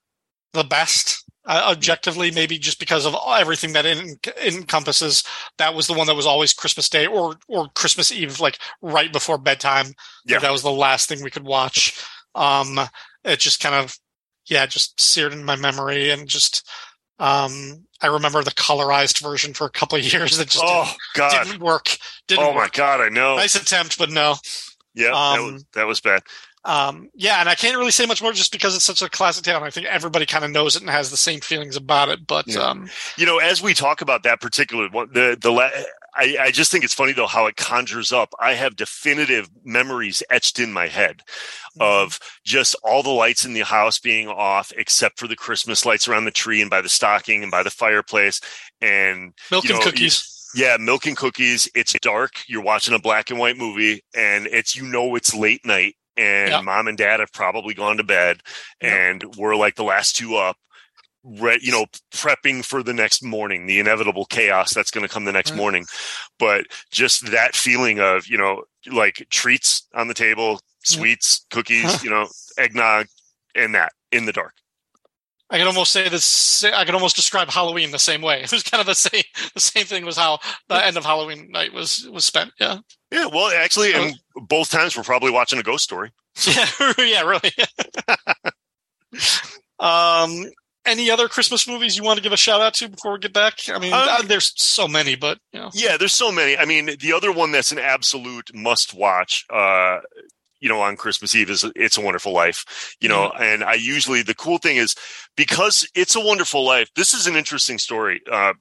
the best. Uh, objectively, maybe just because of everything that it en- encompasses, that was the one that was always Christmas Day or or Christmas Eve, like right before bedtime. Like, Yeah. that was the last thing we could watch. Um, it just kind of, yeah, just seared in my memory, and just, um, I remember the colorized version for a couple of years that just Oh God! didn't work. Didn't Oh my work. God! I know. Nice attempt, but no. Yeah, that, Um, was, that was bad. Um, yeah, and I can't really say much more just because it's such a classic tale. and I think everybody kind of knows it and has the same feelings about it. But Yeah. um, You know, as we talk about that particular one, the the la- I, I just think it's funny though how it conjures up. I have definitive memories etched in my head of just all the lights in the house being off, except for the Christmas lights around the tree and by the stocking and by the fireplace, and milk you and know, cookies. yeah, milk and cookies. It's dark. You're watching a black and white movie, and it's you know it's late night, and mom and dad have probably gone to bed, and we're like the last two up, re- you know, prepping for the next morning, the inevitable chaos that's going to come the next Right. morning. But just that feeling of you know, like treats on the table, mm-hmm. sweets, cookies, you know, eggnog, and that in the dark. I could almost say this. I could almost describe Halloween the same way. It was kind of the same. The same thing was how the end of Halloween night was was spent. Yeah, Yeah, well, actually, and both times we're probably watching a ghost story. yeah, yeah. Really. um, any other Christmas movies you want to give a shout out to before we get back? I mean, Um, uh, there's so many, but you know, Yeah, there's so many. I mean, the other one that's an absolute must watch, uh, you know, on Christmas Eve is It's a Wonderful Life, you know, and I usually, the cool thing is because It's a Wonderful Life, this is an interesting story. Uh,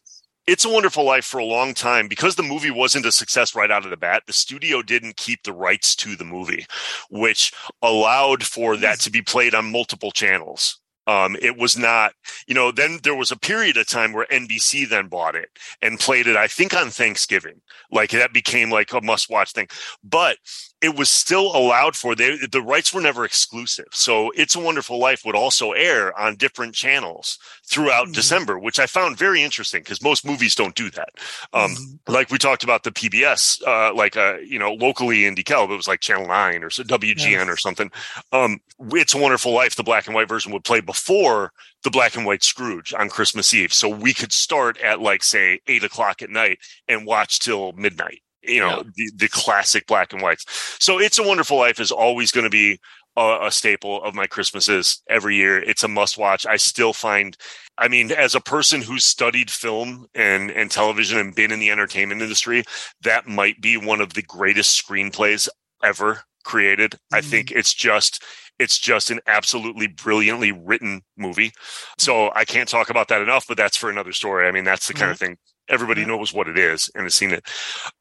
it's a Wonderful Life for a long time because the movie wasn't a success right out of the bat. The studio didn't keep the rights to the movie, which allowed for that to be played on multiple channels. Um, it was not, you know, then there was a period of time where NBC then bought it and played it, I think on Thanksgiving. Like that became like a must watch thing, but it was still allowed for they, the rights were never exclusive. So it's a wonderful life would also air on different channels throughout Mhm. December, which I found very interesting because most movies don't do that. Um, Mhm. like we talked about the PBS, uh, like, uh, you know, locally in DeKalb, it was like channel nine or so WGN or something. Um, it's a wonderful life. The black and white version would play before the black and white Scrooge on Christmas Eve. So we could start at like, say eight o'clock at night and watch till midnight, you know, the, the classic black and whites. So it's a wonderful life is always going to be, a, a staple of my Christmases every year. It's a must watch. I still find, I mean, as a person who's studied film and, and television and been in the entertainment industry, that might be one of the greatest screenplays ever created. I mm-hmm. think it's just, it's just an absolutely brilliantly written movie. So mm-hmm. I can't talk about that enough, but that's for another story. I mean, that's the kind of mm-hmm. thing everybody knows what it is and has seen it.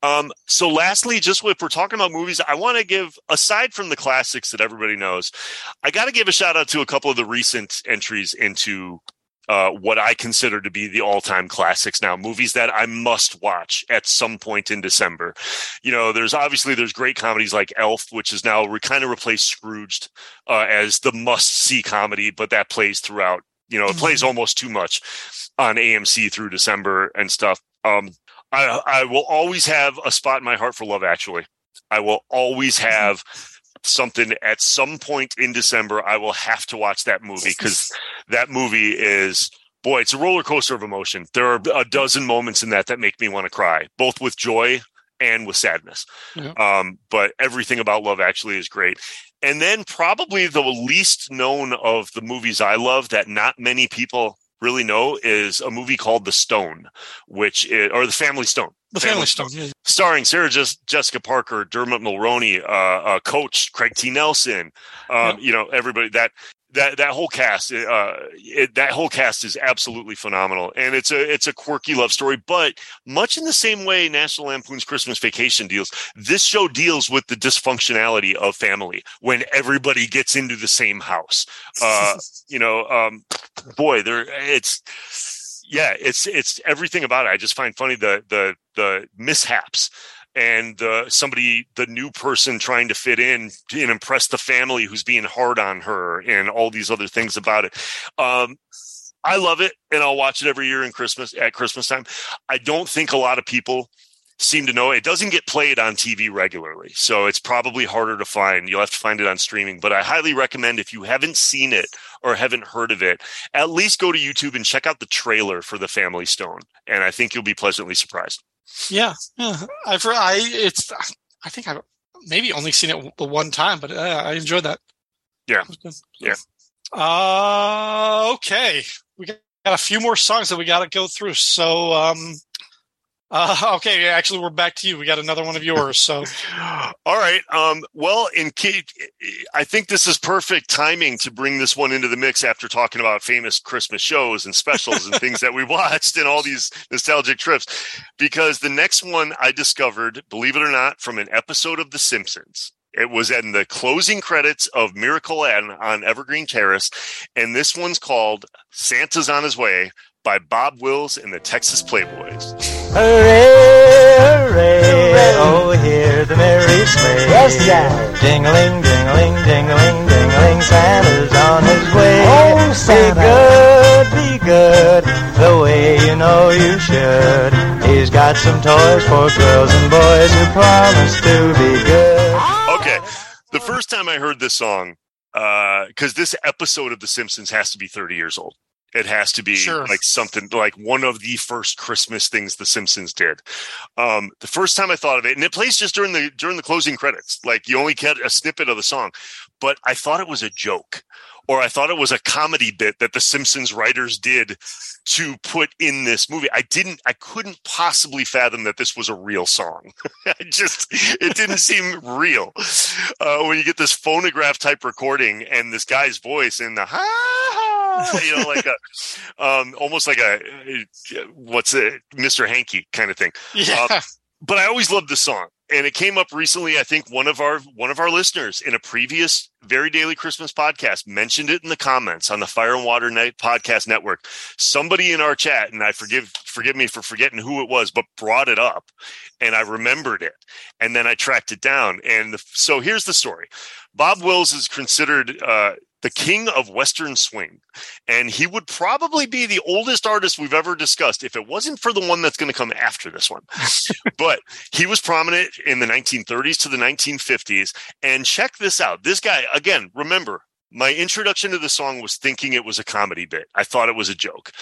Um, so lastly, just if we're talking about movies, I want to give aside from the classics that everybody knows, I got to give a shout out to a couple of the recent entries into uh, what I consider to be the all-time classics now, movies that I must watch at some point in December. You know, there's obviously there's great comedies like Elf, which is now re- kind of replaced Scrooged uh, as the must-see comedy, but that plays throughout. You know, it plays almost too much on AMC through December and stuff. Um, I, I will always have a spot in my heart for Love Actually. I will always have something at some point in December. I will have to watch that movie because that movie is boy, it's a roller coaster of emotion. There are a dozen moments in that that make me want to cry, both with joy and with sadness. Yeah. Um, but everything about Love Actually is great. And then probably the least known of the movies I love that not many people really know is a movie called The Stone, which is, or The Family Stone. The Family Stone. Yeah. Starring Sarah Jes- Jessica Parker, Dermot Mulroney, uh, uh, Coach Craig T. Nelson, um, you know, everybody that that that whole cast, uh, it, that whole cast is absolutely phenomenal, and it's a it's a quirky love story. But much in the same way National Lampoon's Christmas Vacation deals, this show deals with the dysfunctionality of family when everybody gets into the same house. Uh, you know, um, boy, there it's yeah, it's it's everything about it. I just find funny the the the mishaps and uh, somebody, the new person trying to fit in and impress the family who's being hard on her, and all these other things about it. Um, I love it, and I'll watch it every year in Christmas at Christmas time. I don't think a lot of people seem to know it doesn't get played on TV regularly, so it's probably harder to find. You'll have to find it on streaming, but I highly recommend if you haven't seen it or haven't heard of it, at least go to YouTube and check out the trailer for The Family Stone, and I think you'll be pleasantly surprised. Yeah, yeah. I've I it's I think I've maybe only seen it the one time, but uh, I enjoyed that. Yeah. It was good. Yeah. Uh, okay. We got a few more songs that we got to go through. So, um, uh, okay. Actually, we're back to you. We got another one of yours. So, All right. Um, well, in Kate, I think this is perfect timing to bring this one into the mix after talking about famous Christmas shows and specials and things that we watched and all these nostalgic trips. Because the next one I discovered, believe it or not, from an episode of The Simpsons. It was in the closing credits of Miracle on, on Evergreen Terrace. And this one's called Santa's on His Way by Bob Wills and the Texas Playboys. Hooray, hooray, oh, hear the merry sleigh. Yes, Jack. Ding-a-ling, ding-a-ling, ding-a-ling, ding-a-ling, Santa's on his way. Oh, Santa. Be good, be good, the way you know you should. He's got some toys for girls and boys who promise to be good. Okay. The first time I heard this song, uh, because this episode of The Simpsons has to be 30 years old. It has to be Sure. like something like one of the first Christmas things The Simpsons did. Um, the first time I thought of it, and it plays just during the during the closing credits. Like you only get a snippet of the song, but I thought it was a joke, or I thought it was a comedy bit that the Simpsons writers did to put in this movie. I didn't, I couldn't possibly fathom that this was a real song. I just, it didn't seem real. Uh, when you get this phonograph type recording and this guy's voice in the ha, ha you know, like a, um, almost like a, uh, what's it, Mr. Hanky kind of thing yeah. but I always loved the song. And it came up recently. I think one of our one of our listeners in a previous Very Daly Christmas podcast mentioned it in the comments on the Fire and Water Night Podcast Network. Somebody in our chat, and I forgive forgive me for forgetting who it was, but brought it up, and I remembered it, and then I tracked it down. And the, so here's the story: Bob Wills is considered uh, the king of Western swing, and he would probably be the oldest artist we've ever discussed if it wasn't for the one that's going to come after this one. but he was prominent in the 1930s to the 1950s. And check this out. This guy, again, remember, my introduction to the song was thinking it was a comedy bit. I thought it was a joke.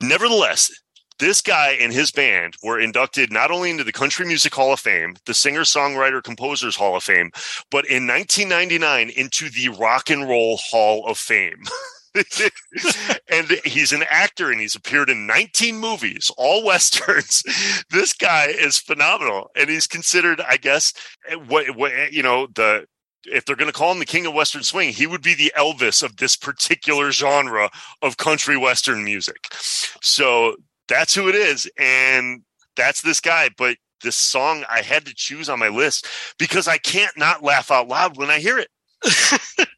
Nevertheless, this guy and his band were inducted not only into the Country Music Hall of Fame, the Singer Songwriter Composers Hall of Fame, but in 1999 into the Rock and Roll Hall of Fame. and he's an actor and he's appeared in 19 movies, all westerns. This guy is phenomenal, and he's considered, I guess, eh, what, what eh, you know the if they're going to call him the king of western swing he would be the elvis of this particular genre of country western music so that's who it is and that's this guy but this song i had to choose on my list because i can't not laugh out loud when i hear it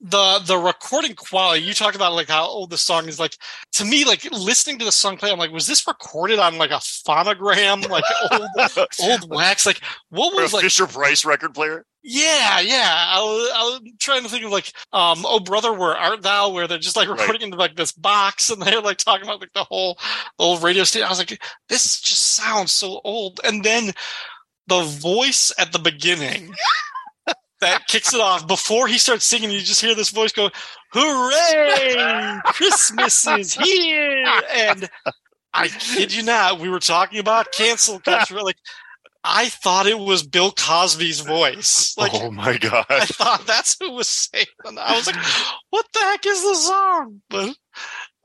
the the recording quality you talked about like how old the song is like to me like listening to the song play i'm like was this recorded on like a phonogram like old old wax? Like what was like fisher price record player? Yeah yeah. I was, I was trying to think of like um oh brother where art thou? Where they're just like Right. recording into like this box and they're like talking about like the whole the whole radio station. I was like this just sounds so old. And then the voice at the beginning that kicks it off before he starts singing you just hear this voice go hooray christmas is here and i kid you not we were talking about cancel culture like i thought it was bill cosby's voice like oh my god I thought that's who was saying it. I was like, what the heck is the song? But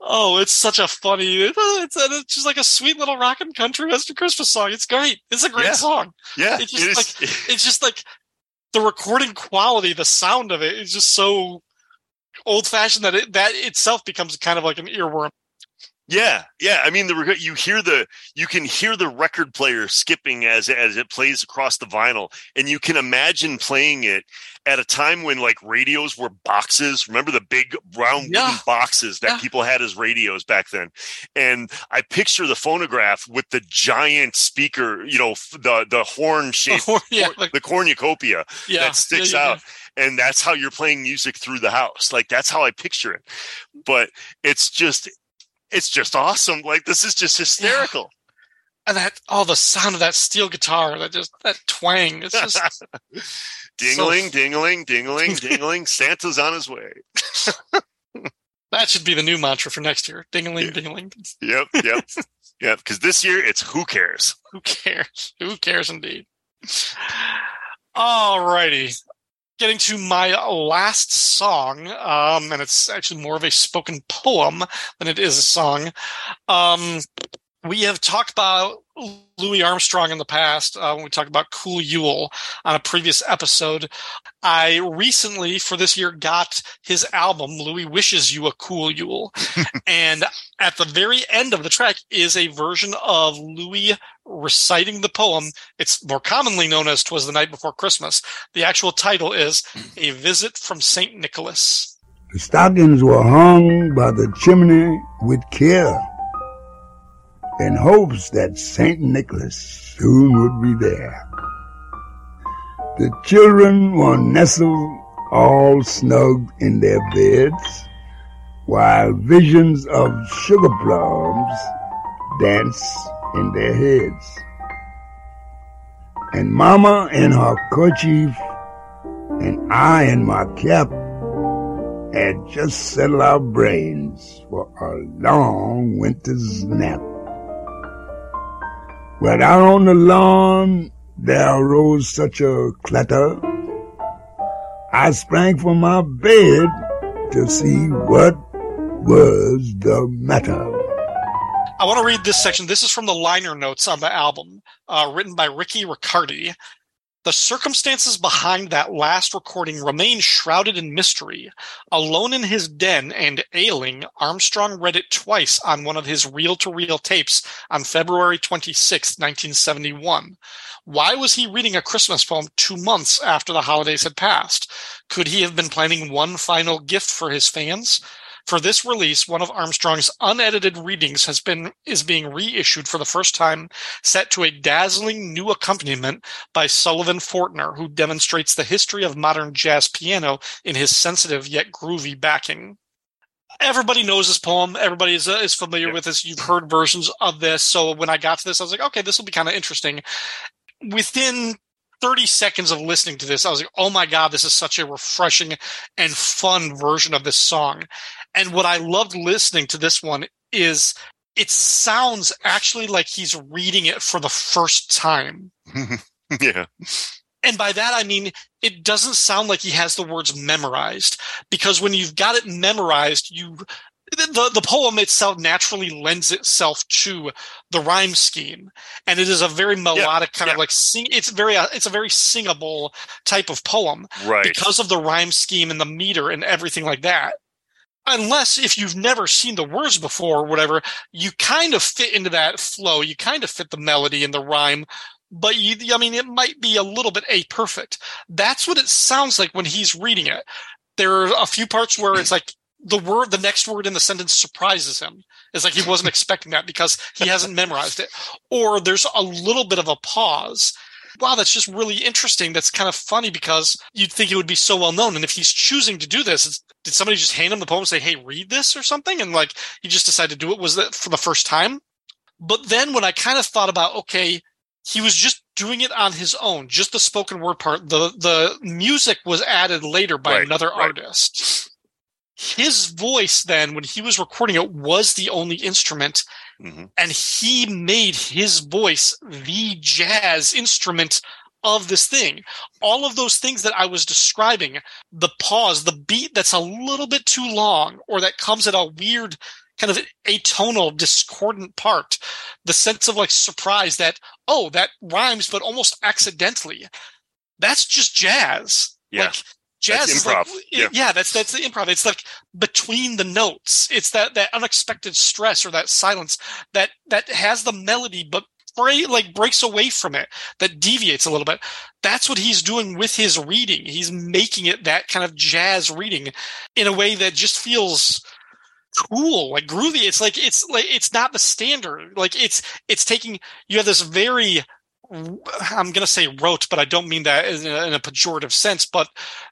oh, it's such a funny, it's, it's just like a sweet little rock and country western Christmas song. It's great. It's a great Yeah. song. yeah It just it like it's just like the recording quality, the sound of it is just so old fashioned that it that itself becomes kind of like an earworm. Yeah, yeah. I mean, the you hear the you can hear the record player skipping as as it plays across the vinyl, and you can imagine playing it at a time when like radios were boxes. Remember the big round Yeah. wooden boxes that Yeah. people had as radios back then? And I picture the phonograph with the giant speaker, you know, the the horn shape, yeah, like, the cornucopia that sticks out and that's how you're playing music through the house like that's how i picture it but it's just it's just awesome like this is just hysterical And that oh, the sound of that steel guitar, that just that twang. It's just dingling dingling dingling dingling santa's on his way that should be the new mantra for next year. Dingling, Yeah. dingling. yep yep yep because this year it's who cares Who cares? Who cares indeed? Alrighty. Getting to my last song, um, and it's actually more of a spoken poem than it is a song. Um, we have talked about Louis Armstrong in the past uh, when we talked about Cool Yule on a previous episode. I recently, for this year, got his album, Louis Wishes You a Cool Yule. and at the very end of the track is a version of Louis reciting the poem. It's more commonly known as Twas the Night Before Christmas. The actual title is A Visit from St. Nicholas. The stockings were hung by the chimney with care in hopes that St. Nicholas soon would be there. The children were nestled all snug in their beds while visions of sugar plums danced in their heads. And Mama in her kerchief and I in my cap had just settled our brains for a long winter's nap. But out on the lawn there arose such a clatter. I sprang from my bed to see what was the matter. I want to read this section. This is from the liner notes on the album, uh, written by Ricky Riccardi. The circumstances behind that last recording remain shrouded in mystery. Alone in his den and ailing, Armstrong read it twice on one of his reel to reel tapes on February 26, 1971. Why was he reading a Christmas poem two months after the holidays had passed? Could he have been planning one final gift for his fans? For this release, one of Armstrong's unedited readings has been is being reissued for the first time, set to a dazzling new accompaniment by Sullivan Fortner, who demonstrates the history of modern jazz piano in his sensitive yet groovy backing. Everybody knows this poem. Everybody is, uh, is familiar Yep. with this. You've heard versions of this. So when I got to this, I was like, okay, this will be kind of interesting. Within 30 seconds of listening to this, I was like, oh my God, this is such a refreshing and fun version of this song. And what I loved listening to this one is it sounds actually like he's reading it for the first time. yeah. And by that, I mean, it doesn't sound like he has the words memorized because when you've got it memorized, you, the, the poem itself naturally lends itself to the rhyme scheme. And it is a very melodic kind of like sing. It's very, uh, it's a very singable type of poem Right. because of the rhyme scheme and the meter and everything like that. Unless if you've never seen the words before or whatever, you kind of fit into that flow. You kind of fit the melody and the rhyme, but you, I mean, it might be a little bit a perfect. That's what it sounds like when he's reading it. There are a few parts where it's like the word, the next word in the sentence surprises him. It's like he wasn't expecting that because he hasn't memorized it. Or there's a little bit of a pause. Wow, that's just really interesting. That's kind of funny because you'd think it would be so well known. And if he's choosing to do this, it's, did somebody just hand him the poem and say, "Hey, read this" or something? And like he just decided to do it. Was that for the first time? But then when I kind of thought about, okay, he was just doing it on his own, just the spoken word part. The the music was added later by Right, another right. artist. His voice then, when he was recording it, was the only instrument, Mhm. and he made his voice the jazz instrument of this thing. All of those things that I was describing, the pause, the beat that's a little bit too long, or that comes at a weird kind of atonal, discordant part, the sense of like surprise that, oh, that rhymes, but almost accidentally. That's just jazz. Yeah. Like, jazz That's is like. Yeah. yeah, that's that's the improv. It's like between the notes. It's that that unexpected stress or that silence that that has the melody, but break, like breaks away from it, that deviates a little bit. That's what he's doing with his reading. He's making it that kind of jazz reading in a way that just feels cool, like groovy. It's like it's like it's not the standard. Like it's it's taking you have this very I'm going to say rote, but I don't mean that in a, in a pejorative sense, but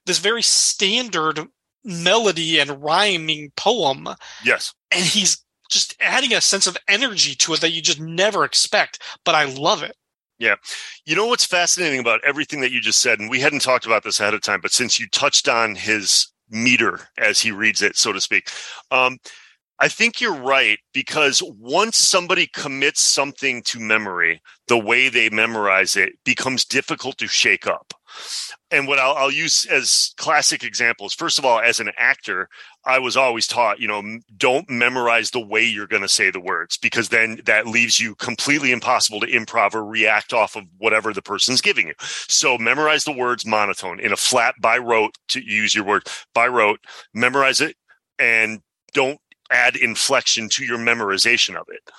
this very standard melody and rhyming poem. Yes. And he's just adding a sense of energy to it that you just never expect, but I love it. Yeah. You know what's fascinating about everything that you just said, and we hadn't talked about this ahead of time, but since you touched on his meter as he reads it, so to speak, um, I think you're right because once somebody commits something to memory, the way they memorize it becomes difficult to shake up. And what I'll, I'll use as classic examples, first of all, as an actor, I was always taught, you know, don't memorize the way you're going to say the words because then that leaves you completely impossible to improv or react off of whatever the person's giving you. So memorize the words monotone in a flat by rote to use your word by rote, memorize it and don't add inflection to your memorization of it.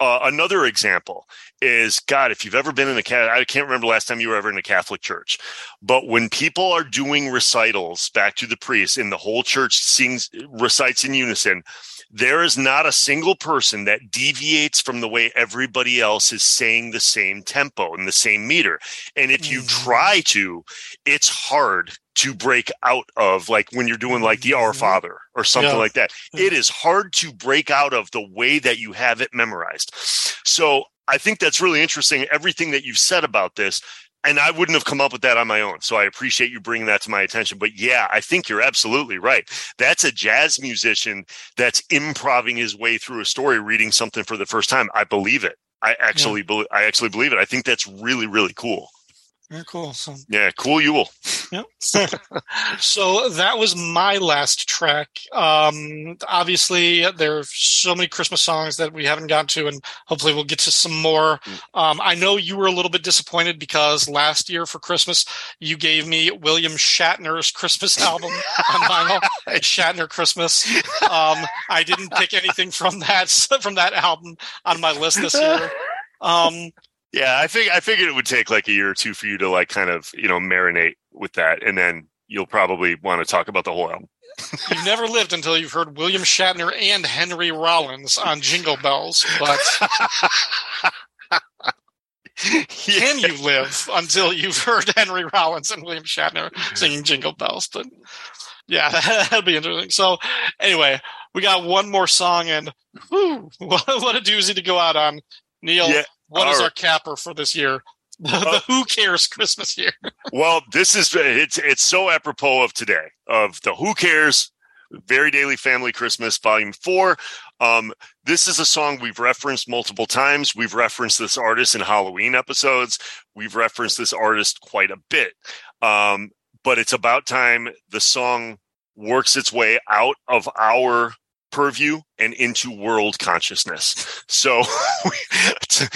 Uh, another example is God, if you've ever been in a cat, I can't remember the last time you were ever in a Catholic church, but when people are doing recitals back to the priest and the whole church sings, recites in unison, there is not a single person that deviates from the way everybody else is saying the same tempo and the same meter. And if you mm-hmm. try to, it's hard to break out of like when you're doing like the Our mm-hmm. Father or something Yeah. like that. It is hard to break out of the way that you have it memorized. So I think that's really interesting. Everything that you've said about this. And I wouldn't have come up with that on my own. So I appreciate you bringing that to my attention. But yeah, I think you're absolutely right. That's a jazz musician that's improving his way through a story, reading something for the first time. I believe it. I actually believe. I actually believe it. I think that's really, really cool. Very cool. So Yeah, cool, Yule. Yep. so that was my last track. Um, obviously, there are so many Christmas songs that we haven't gotten to, and hopefully, we'll get to some more. Um, I know you were a little bit disappointed because last year for Christmas, you gave me William Shatner's Christmas album on vinyl, Shatner Christmas. Um, I didn't pick anything from that from that album on my list this year. Um, Yeah, I think I figured it would take like a year or two for you to like kind of you know marinate with that, and then you'll probably want to talk about the whole album. You've never lived until you've heard William Shatner and Henry Rollins on Jingle Bells, but can you live until you've heard Henry Rollins and William Shatner singing Jingle Bells? But yeah, that'd be interesting. So anyway, we got one more song, and whew, what, what a doozy to go out on. Neil, Yeah, what is all our right. capper for this year? The, the Who Cares Christmas year. Well, this is it's it's so apropos of today of the who cares Very Daly Family Christmas, Volume 4. Um, this is a song we've referenced multiple times. We've referenced this artist in Halloween episodes. We've referenced this artist quite a bit. Um, but it's about time the song works its way out of our purview and into world consciousness. So t-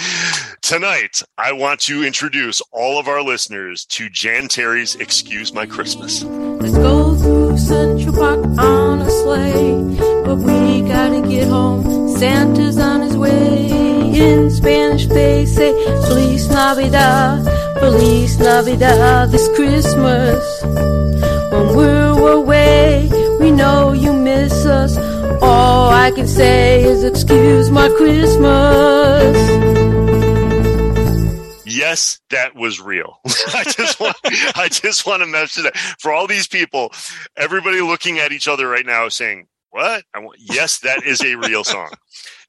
tonight, I want to introduce all of our listeners to Jan Terri's Excuse My Christmas. Let's go through Central Park on a sleigh. But we gotta get home. Santa's on his way. In Spanish they say Feliz Navidad, Feliz Navidad this Christmas. When we're away, we know you miss us. I can say is excuse my Christmas. Yes, that was real. I just want I just want to mention that for all these people, everybody looking at each other right now saying, "What?" I want, yes, that is a real song.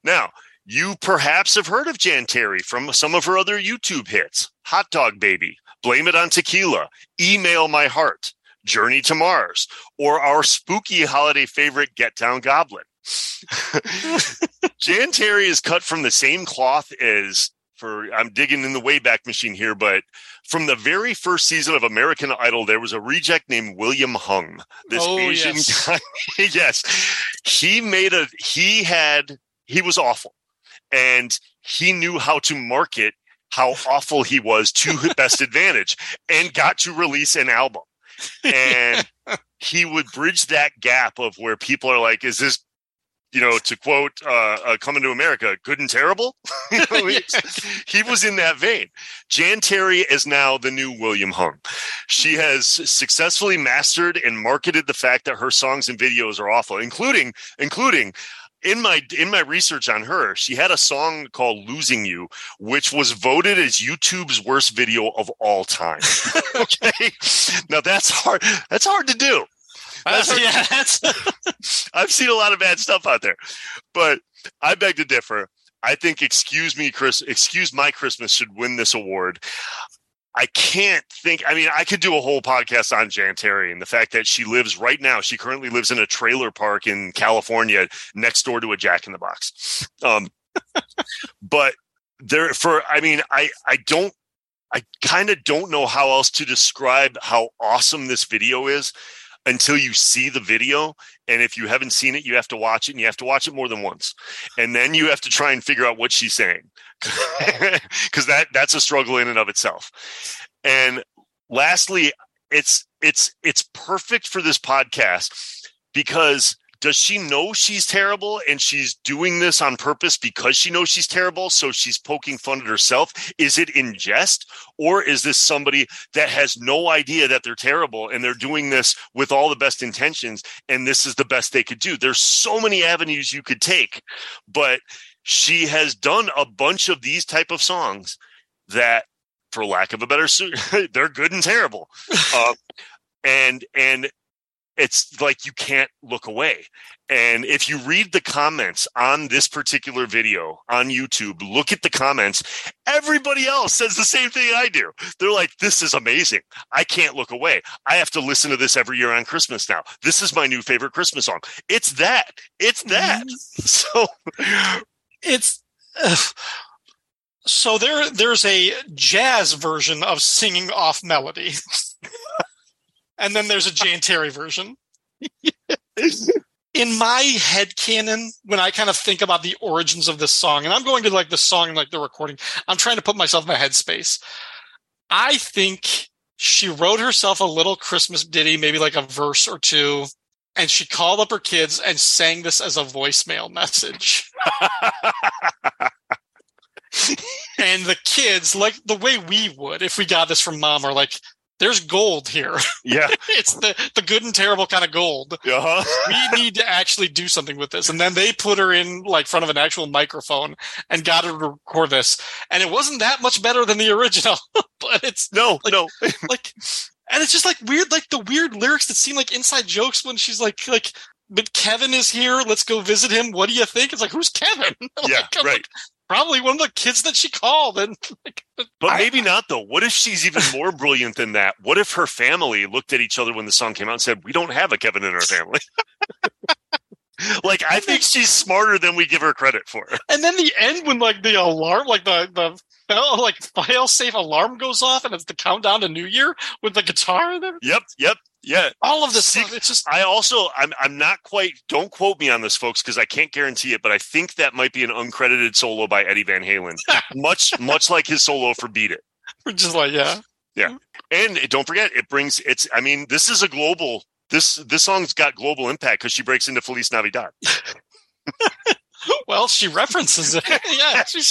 Now, you perhaps have heard of Jan Terri from some of her other YouTube hits: "Hot Dog Baby," "Blame It on Tequila," "Email My Heart," "Journey to Mars," or our spooky holiday favorite, "Get Down Goblin." Jan Terri is cut from the same cloth as for I'm digging in the Wayback Machine here, but from the very first season of American Idol, there was a reject named William Hung. This Oh, Asian yes. guy. yes. He made a he had he was awful. And he knew how to market how awful he was to his best advantage and got to release an album. And he would bridge that gap of where people are like, is this you know, to quote uh, uh, "Coming to America," good and terrible. You know, he- he was in that vein. Jan Terri is now the new William Hung. She has successfully mastered and marketed the fact that her songs and videos are awful, including including in my in my research on her, she had a song called "Losing You," which was voted as YouTube's worst video of all time. okay, now that's hard. That's hard to do. That's hard yeah, that's I've seen a lot of bad stuff out there, but I beg to differ. I think "Excuse Me, Chris," "Excuse My Christmas" should win this award. I can't think. I mean, I could do a whole podcast on Jan Terri and the fact that she lives right now. She currently lives in a trailer park in California, next door to a Jack in the Box. Um, but there, for I mean, I I don't. I kind of don't know how else to describe how awesome this video is until you see the video. And if you haven't seen it, you have to watch it and you have to watch it more than once. And then you have to try and figure out what she's saying. Cause that, that's a struggle in and of itself. And lastly, it's, it's, it's perfect for this podcast because does she know she's terrible and she's doing this on purpose because she knows she's terrible so she's poking fun at herself? Is it in jest? Or is this somebody that has no idea that they're terrible and they're doing this with all the best intentions and this is the best they could do? There's so many avenues you could take but she has done a bunch of these type of songs that for lack of a better suit they're good and terrible. Uh, and and it's like you can't look away. And if you read the comments on this particular video on YouTube, look at the comments. Everybody else says the same thing I do. They're like, this is amazing. I can't look away. I have to listen to this every year on Christmas now. This is my new favorite Christmas song. It's that. It's that. So it's ugh. so there there's a jazz version of singing off melody and then there's a Jan Terri version. In my head canon when i kind of think about the origins of this song and i'm going to like the song and like the recording i'm trying to put myself in my headspace. I think she wrote herself a little christmas ditty maybe like a verse or two and she called up her kids and sang this as a voicemail message. And the kids like the way we would if we got this from mom are like there's gold here yeah, it's the the good and terrible kind of gold uh-huh. we need to actually do something with this. And then they put her in like front of an actual microphone and got her to record this. And it wasn't that much better than the original, but it's no, Like- no. like, and it's just like weird, like the weird lyrics that seem like inside jokes when she's like, like, but Kevin is here. Let's go visit him. What do you think? It's like, who's Kevin? Like, Yeah, I'm right. like, probably one of the kids that she called. And like, But maybe not though. What if she's even more brilliant than that? What if her family looked at each other when the song came out and said, "We don't have a Kevin in our family"? Like I think she's smarter than we give her credit for. And then the end when like the alarm, like the the like fail safe alarm goes off, and it's the countdown to New Year with the guitar and everything. Yep, yep, yeah. All of See, stuff. It's just I also I'm I'm not quite don't quote me on this folks because I can't guarantee it, but I think that might be an uncredited solo by Eddie Van Halen. much much like his solo for Beat It. we're just like yeah, yeah. And don't forget it brings it's I mean this is a global this this song's got global impact because she breaks into Feliz Navidad. Well, she references it. yeah, she,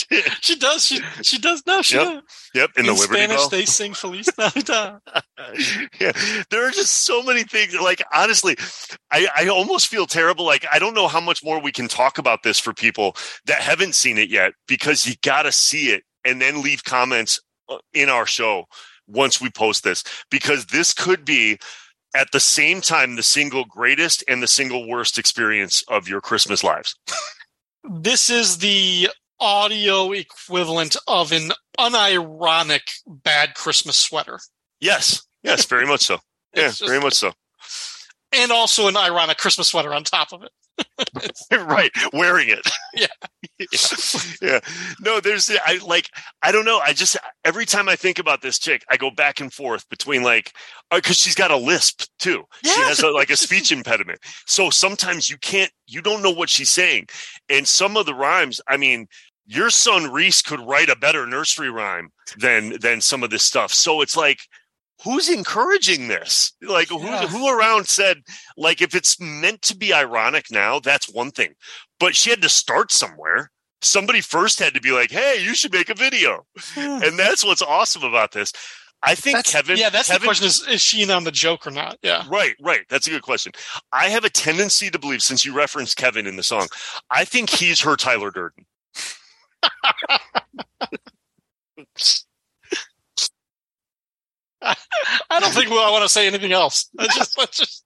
she does. She she does. No, she Yep. does. Yep, in, In, the Liberty Spanish, Bell. they sing Feliz Navidad. yeah, there are just so many things. Like honestly, I, I almost feel terrible. Like I don't know how much more we can talk about this for people that haven't seen it yet, because you got to see it and then leave comments uh, in our show once we post this, because this could be at the same time the single greatest and the single worst experience of your Christmas lives. this is the audio equivalent of an unironic bad Christmas sweater, Yes, yes, very much so. Yeah, just- very much so. and also an ironic Christmas sweater on top of it. right wearing it. Yeah. yeah. yeah no there's i like i don't know i just every time i think about this chick i go back and forth between like uh, because she's got a lisp too. She has a, like a speech impediment. So sometimes you can't you don't know what she's saying. And some of the rhymes i mean your son reese could write a better nursery rhyme than than some of this stuff. So it's like who's encouraging this like who, Yeah. who around said like if it's meant to be ironic now that's one thing but she had to start somewhere somebody first had to be like hey you should make a video hmm. and that's what's awesome about this i think That's, kevin yeah, that's kevin, the question: is is she in on the joke or not? Yeah, Right, right. That's a good question. I have a tendency to believe, since you referenced Kevin in the song, I think he's her Tyler Durden. I don't think I want to say anything else. I just, I just,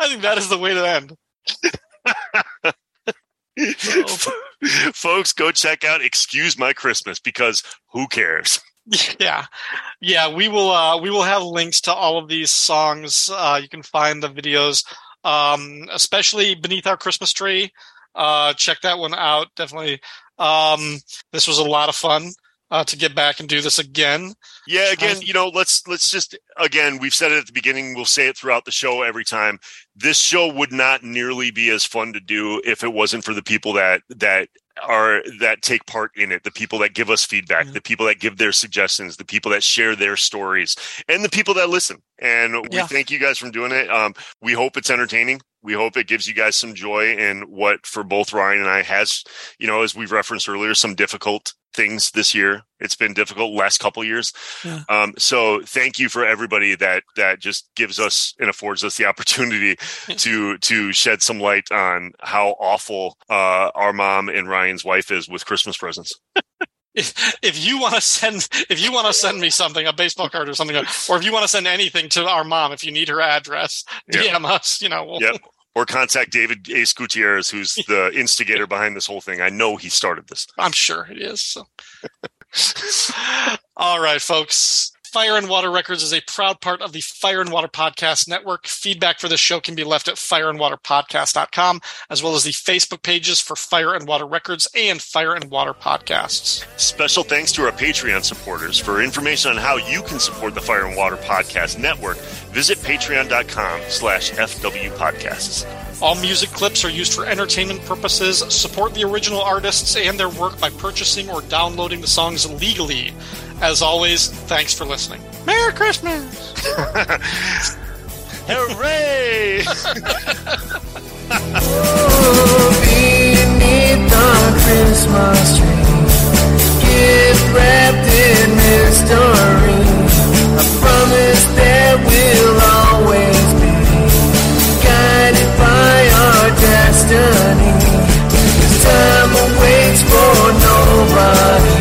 I think that is the way to end. Folks, go check out Excuse My Christmas because who cares? yeah yeah we will uh we will have links to all of these songs uh you can find the videos um especially beneath our christmas tree uh check that one out definitely um this was a lot of fun uh to get back and do this again Yeah, again, you know, let's let's just again, we've said it at the beginning, we'll say it throughout the show every time. This show would not nearly be as fun to do if it wasn't for the people that that are that take part in it, the people that give us feedback, Mhm. the people that give their suggestions, the people that share their stories, and the people that listen. And we Yeah. thank you guys for doing it. Um, we hope it's entertaining. We hope it gives you guys some joy in what for both Ryan and I has, you know, as we've referenced earlier, some difficult things this year. It's been difficult last couple years. Yeah. Um, so thank you for everybody that that just gives us and affords us the opportunity to to shed some light on how awful uh, our mom and Ryan's wife is with Christmas presents. if if you want to send if you want to send me something a baseball card or something or if you want to send anything to our mom if you need her address Yep. dm us you know we'll, Yep. Or contact David Ace Gutierrez, who's the instigator behind this whole thing. I know he started this. I'm sure it is. So. All right, folks. Fire and Water Records is a proud part of the Fire and Water Podcast Network. Feedback for this show can be left at fireandwaterpodcast.com, as well as the Facebook pages for Fire and Water Records and Fire and Water Podcasts. Special thanks to our Patreon supporters. For information on how you can support the Fire and Water Podcast Network, visit patreon.com slash FW Podcasts. All music clips are used for entertainment purposes. Support the original artists and their work by purchasing or downloading the songs legally. As always, thanks for listening. Merry Christmas! Hooray! beneath the Christmas tree, get wrapped in mystery. I promise will always be guided by our destiny. Time awaits for nobody.